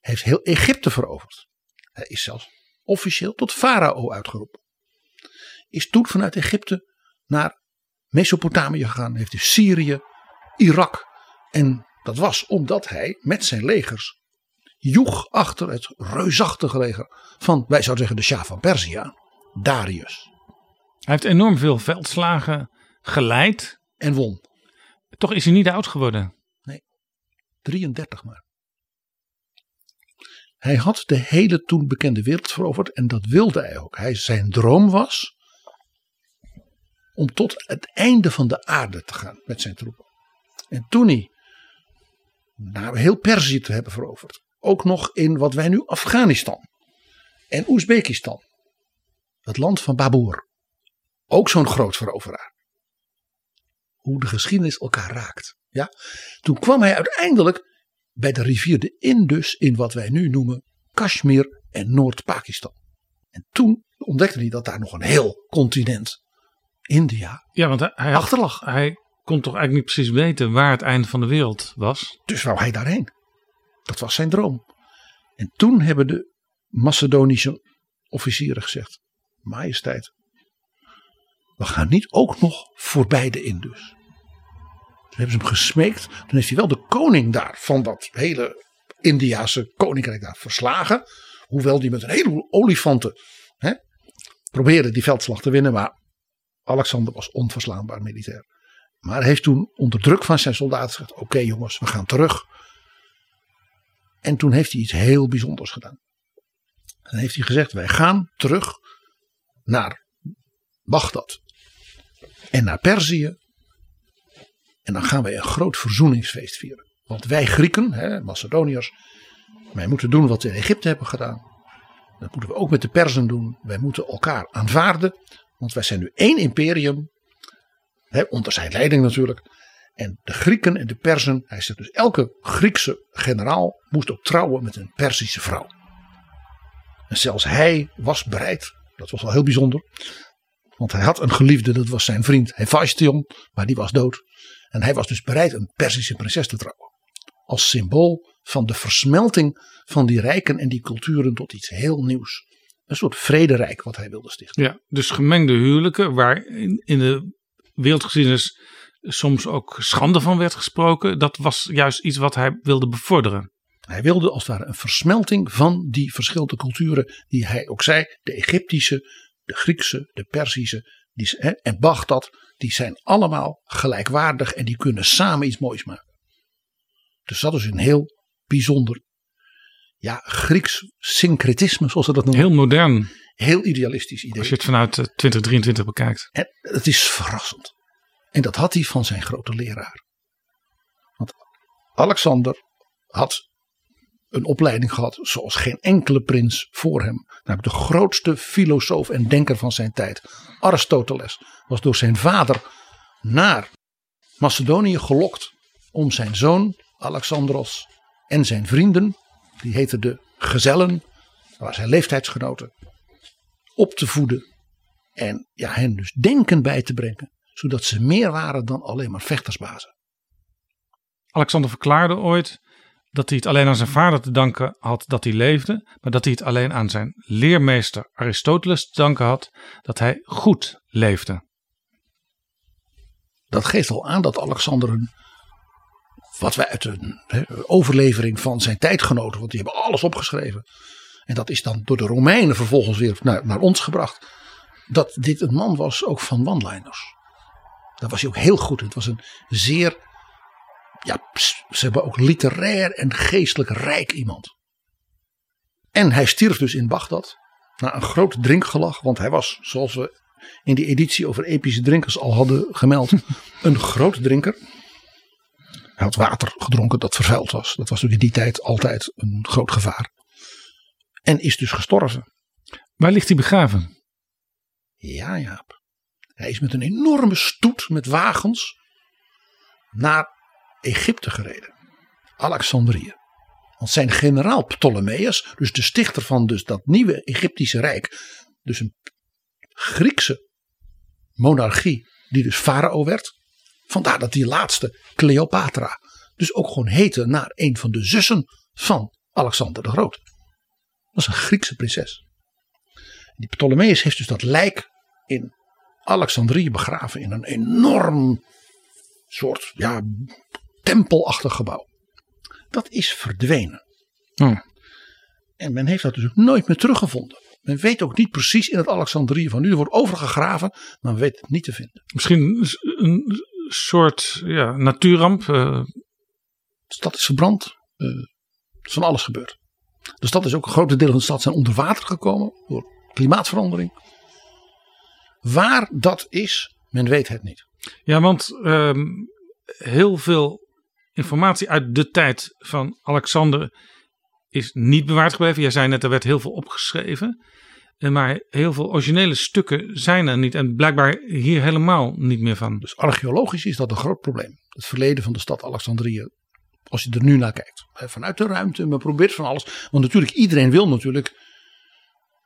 Hij heeft heel Egypte veroverd. Hij is zelfs officieel tot farao uitgeroepen. Is toen vanuit Egypte naar Mesopotamië gegaan. Heeft hij Syrië, Irak. En dat was omdat hij met zijn legers joeg achter het reusachtige leger van, wij zouden zeggen, de Shah van Persia, Darius. Hij heeft enorm veel veldslagen geleid. En won. Toch is hij niet oud geworden. Nee, 33 maar. Hij had de hele toen bekende wereld veroverd en dat wilde hij ook. Hij, zijn droom was om tot het einde van de aarde te gaan met zijn troepen. En toen hij, na heel Perzië te hebben veroverd, ook nog in wat wij nu Afghanistan en Oezbekistan, het land van Babur, ook zo'n groot veroveraar. Hoe de geschiedenis elkaar raakt. Ja? Toen kwam hij uiteindelijk bij de rivier de Indus in wat wij nu noemen Kashmir en Noord-Pakistan. En toen ontdekte hij dat daar nog een heel continent, India, ja, want hij, hij achterlag. Hij kon toch eigenlijk niet precies weten waar het einde van de wereld was. Dus wou hij daarheen. Dat was zijn droom. En toen hebben de Macedonische officieren gezegd: Majesteit, we gaan niet ook nog voorbij de Indus. hebben ze hem gesmeekt. Toen heeft hij wel de koning daar van dat hele Indiase koninkrijk daar verslagen. Hoewel die met een heleboel olifanten hè, probeerde die veldslag te winnen. Maar Alexander was onverslaanbaar militair. Maar heeft toen onder druk van zijn soldaten gezegd: Oké jongens, we gaan terug. En toen heeft hij iets heel bijzonders gedaan. Dan heeft hij gezegd: Wij gaan terug naar Bagdad en naar Perzië. En dan gaan wij een groot verzoeningsfeest vieren. Want wij Grieken, hè, Macedoniërs, wij moeten doen wat we in Egypte hebben gedaan. Dat moeten we ook met de Perzen doen. Wij moeten elkaar aanvaarden. Want wij zijn nu één imperium. Hè, onder zijn leiding natuurlijk. En de Grieken en de Perzen. Hij zegt dus elke Griekse generaal moest ook trouwen met een Perzische vrouw. En zelfs hij was bereid. Dat was wel heel bijzonder. Want hij had een geliefde, dat was zijn vriend Hephaestion. Maar die was dood. En hij was dus bereid een Perzische prinses te trouwen. Als symbool van de versmelting van die rijken en die culturen tot iets heel nieuws. Een soort vrederijk wat hij wilde stichten. Ja, dus gemengde huwelijken, waar in, in de wereldgeschiedenis soms ook schande van werd gesproken. Dat was juist iets wat hij wilde bevorderen. Hij wilde als het ware een versmelting van die verschillende culturen, die hij ook zei: de Egyptische, de Griekse, de Perzische die, hè, en Bagdad, die zijn allemaal gelijkwaardig en die kunnen samen iets moois maken. Dus dat is een heel bijzonder, ja, Grieks syncretisme, zoals ze dat noemen. Heel modern, Heel idealistisch idee. als je het vanuit eh, 2023 bekijkt. En het is verrassend. En dat had hij van zijn grote leraar. Want Alexander had een opleiding gehad zoals geen enkele prins voor hem. Namelijk de grootste filosoof en denker van zijn tijd. Aristoteles was door zijn vader naar Macedonië gelokt om zijn zoon Alexandros en zijn vrienden, die heten de gezellen, dat waren zijn leeftijdsgenoten, op te voeden en ja, hen dus denken bij te brengen, zodat ze meer waren dan alleen maar vechtersbazen. Alexander verklaarde ooit dat hij het alleen aan zijn vader te danken had dat hij leefde, maar dat hij het alleen aan zijn leermeester Aristoteles te danken had dat hij goed leefde. Dat geeft al aan dat Alexander een, wat wij uit een overlevering van zijn tijdgenoten, want die hebben alles opgeschreven. En dat is dan door de Romeinen vervolgens weer naar, naar ons gebracht. Dat dit een man was ook van one-liners. Daar was hij ook heel goed in. Het was een zeer, ja, ze hebben ook literair en geestelijk rijk iemand. En hij stierf dus in Bagdad na een groot drinkgelag. Want hij was, zoals we in die editie over epische drinkers al hadden gemeld, een groot drinker. Hij had water gedronken dat vervuild was. Dat was natuurlijk in die tijd altijd een groot gevaar. En is dus gestorven. Waar ligt hij begraven? Ja, Jaap. Hij is met een enorme stoet met wagens naar Egypte gereden. Alexandrië. Want zijn generaal Ptolemeus, dus de stichter van dus dat nieuwe Egyptische rijk, dus een Griekse monarchie die dus farao werd. Vandaar dat die laatste, Cleopatra, dus ook gewoon heette naar een van de zussen van Alexander de Groot. Dat was een Griekse prinses. Die Ptolemeus heeft dus dat lijk in Alexandrië begraven in een enorm soort ja, tempelachtig gebouw. Dat is verdwenen. Hm. En men heeft dat dus ook nooit meer teruggevonden. Men weet ook niet precies in het Alexandrië van nu. Er wordt overgegraven, maar men weet het niet te vinden. Misschien een soort ja, natuurramp. eh, De stad is verbrand. eh, er is van alles gebeurd. De stad is ook een grote deel van de stad zijn onder water gekomen door klimaatverandering. Waar dat is, men weet het niet. Ja, want ehm, heel veel informatie uit de tijd van Alexander is niet bewaard gebleven. Jij zei net, er werd heel veel opgeschreven. Eh, Maar heel veel originele stukken zijn er niet. En blijkbaar hier helemaal niet meer van. Dus archeologisch is dat een groot probleem. Het verleden van de stad Alexandrië. Als je er nu naar kijkt. Hè, Vanuit de ruimte. Men probeert van alles. Want natuurlijk iedereen wil natuurlijk.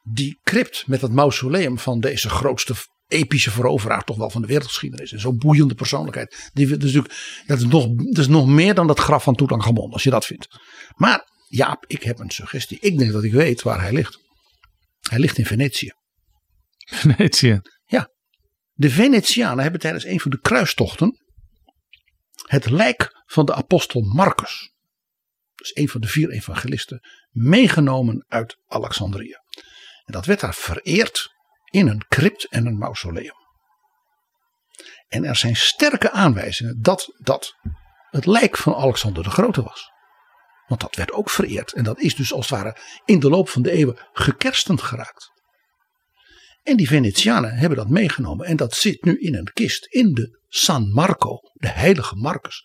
Die crypt met het mausoleum van deze grootste epische veroveraar toch wel van de wereldgeschiedenis. En zo'n boeiende persoonlijkheid. Die, dat, natuurlijk, dat, is nog, dat is nog meer dan dat graf van Tutankhamon. Als je dat vindt. Maar Jaap, ik heb een suggestie. Ik denk dat ik weet waar hij ligt. Hij ligt in Venetië. Venetië. De Venetianen hebben tijdens een van de kruistochten het lijk van de apostel Marcus. Dus een van de vier evangelisten. Meegenomen uit Alexandrië. En dat werd daar vereerd in een crypt en een mausoleum. En er zijn sterke aanwijzingen dat dat het lijk van Alexander de Grote was. Want dat werd ook vereerd. En dat is dus als het ware in de loop van de eeuwen gekerstend geraakt. En die Venetianen hebben dat meegenomen. En dat zit nu in een kist in de San Marco, de heilige Marcus,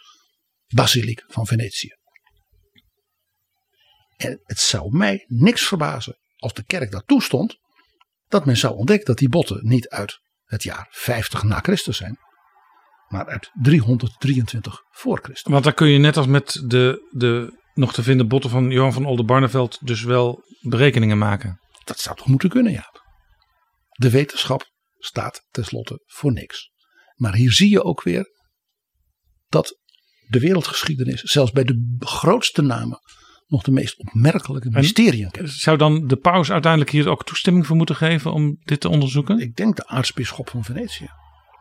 basiliek van Venetië. En het zou mij niks verbazen als de kerk dat toestond, dat men zou ontdekken dat die botten niet uit het jaar 50 na Christus zijn, maar uit 323 voor Christus. Want daar kun je net als met de, de nog te vinden botten van Johan van Oldenbarneveld dus wel berekeningen maken. Dat zou toch moeten kunnen, ja. De wetenschap staat tenslotte voor niks. Maar hier zie je ook weer dat de wereldgeschiedenis, zelfs bij de grootste namen, nog de meest opmerkelijke mysteriën kent. Zou dan de paus uiteindelijk hier ook toestemming voor moeten geven om dit te onderzoeken? Ik denk de aartsbisschop van Venetië.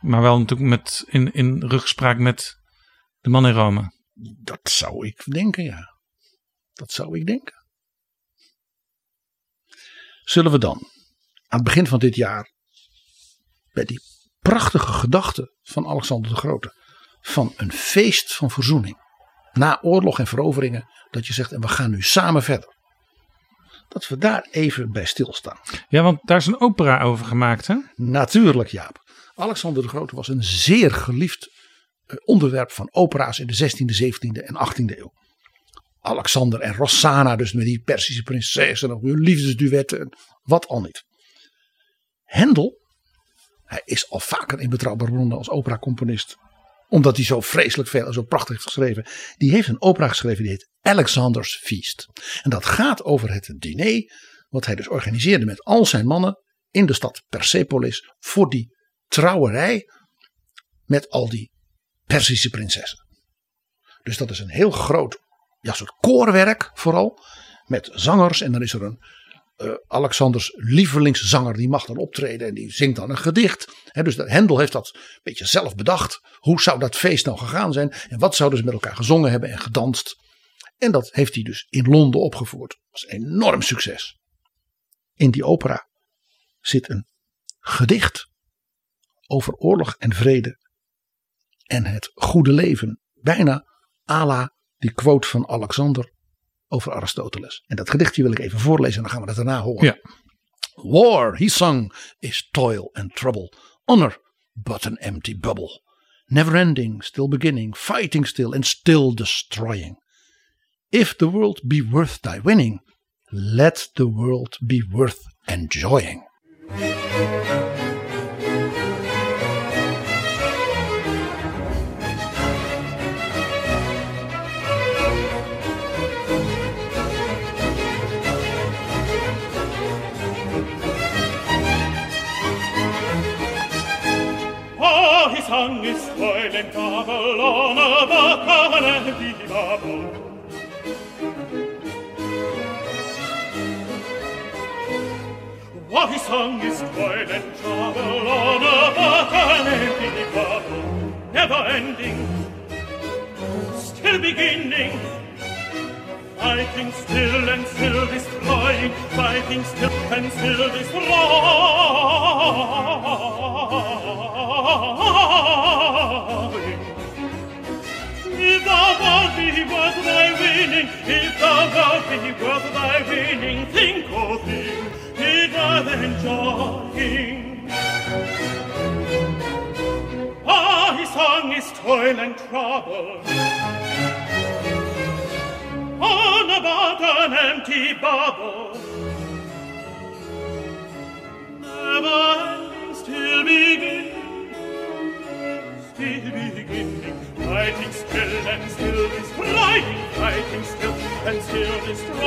Maar wel natuurlijk met, in, in rugspraak met de man in Rome. Dat zou ik denken, ja. Dat zou ik denken. Zullen we dan aan het begin van dit jaar bij die prachtige gedachte van Alexander de Grote van een feest van verzoening na oorlog en veroveringen dat je zegt en we gaan nu samen verder. Dat we daar even bij stilstaan. Ja, want daar is een opera over gemaakt hè? Natuurlijk Jaap. Alexander de Grote was een zeer geliefd eh, onderwerp van opera's in de 16e, 17e en 18e eeuw. Alexander en Rossana, dus met die Persische prinses en hun liefdesduetten, wat al niet. Hendel, hij is al vaker in betrouwbare bronnen als operacomponist, omdat hij zo vreselijk veel en zo prachtig heeft geschreven. Die heeft een opera geschreven die heet Alexander's Feast. En dat gaat over het diner wat hij dus organiseerde met al zijn mannen in de stad Persepolis voor die trouwerij met al die Persische prinsessen. Dus dat is een heel groot ja, soort koorwerk vooral. Met zangers en dan is er een uh, Alexanders lievelingszanger die mag dan optreden en die zingt dan een gedicht. Dus Hendel heeft dat een beetje zelf bedacht. Hoe zou dat feest nou gegaan zijn en wat zouden ze met elkaar gezongen hebben en gedanst. En dat heeft hij dus in Londen opgevoerd. Dat was een enorm succes. In die opera zit een gedicht over oorlog en vrede en het goede leven. Bijna à la die quote van Alexander over Aristoteles. En dat gedichtje wil ik even voorlezen en dan gaan we dat daarna horen. Ja. War, he sung, is toil and trouble. Honor, but an empty bubble. Never ending, still beginning, fighting still and still destroying. If the world be worth thy winning, let the world be worth enjoying. His song is toil and trouble on a bacchanal divable. While his song is toil and trouble on a bacchanal divable, never ending, still beginning, fighting still and still destroying, fighting still and still destroying. If the world be worth thy winning, if the world be worth thy winning, think. Ah, his song is toil and trouble on empty bubble. Never still begin, still beginning, fighting still and still destroying, fighting still and still destroying.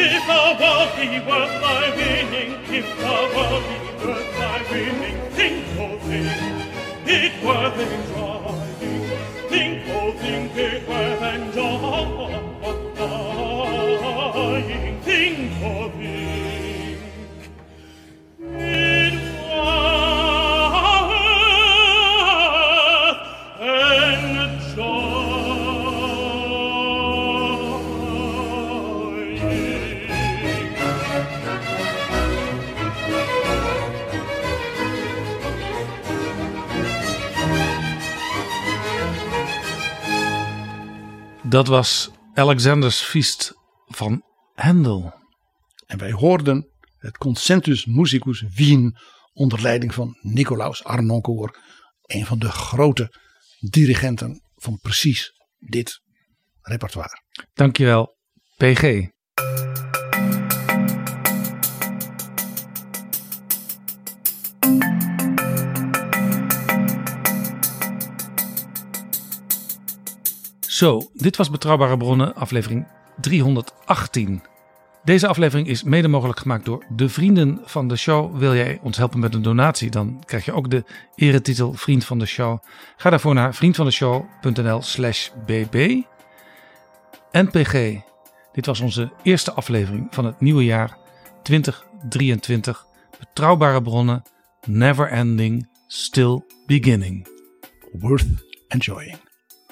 If the world be worth my winning, if the world be my winning, think all things, it think all things, it worth. Dat was Alexander's Feast van Handel. En wij hoorden het Concentus Musicus Wien onder leiding van Nicolaus Arnoncourt. Een van de grote dirigenten van precies dit repertoire. Dankjewel, PG. Zo, dit was Betrouwbare Bronnen, aflevering 318. Deze aflevering is mede mogelijk gemaakt door de vrienden van de show. Wil jij ons helpen met een donatie, dan krijg je ook de eretitel Vriend van de Show. Ga daarvoor naar vriendvandeshow.nl slash bb. NPG, dit was onze eerste aflevering van het nieuwe jaar 2023. Betrouwbare bronnen, never ending, still beginning. Worth enjoying.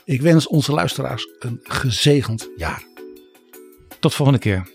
Ik wens onze luisteraars een gezegend jaar. Tot volgende keer.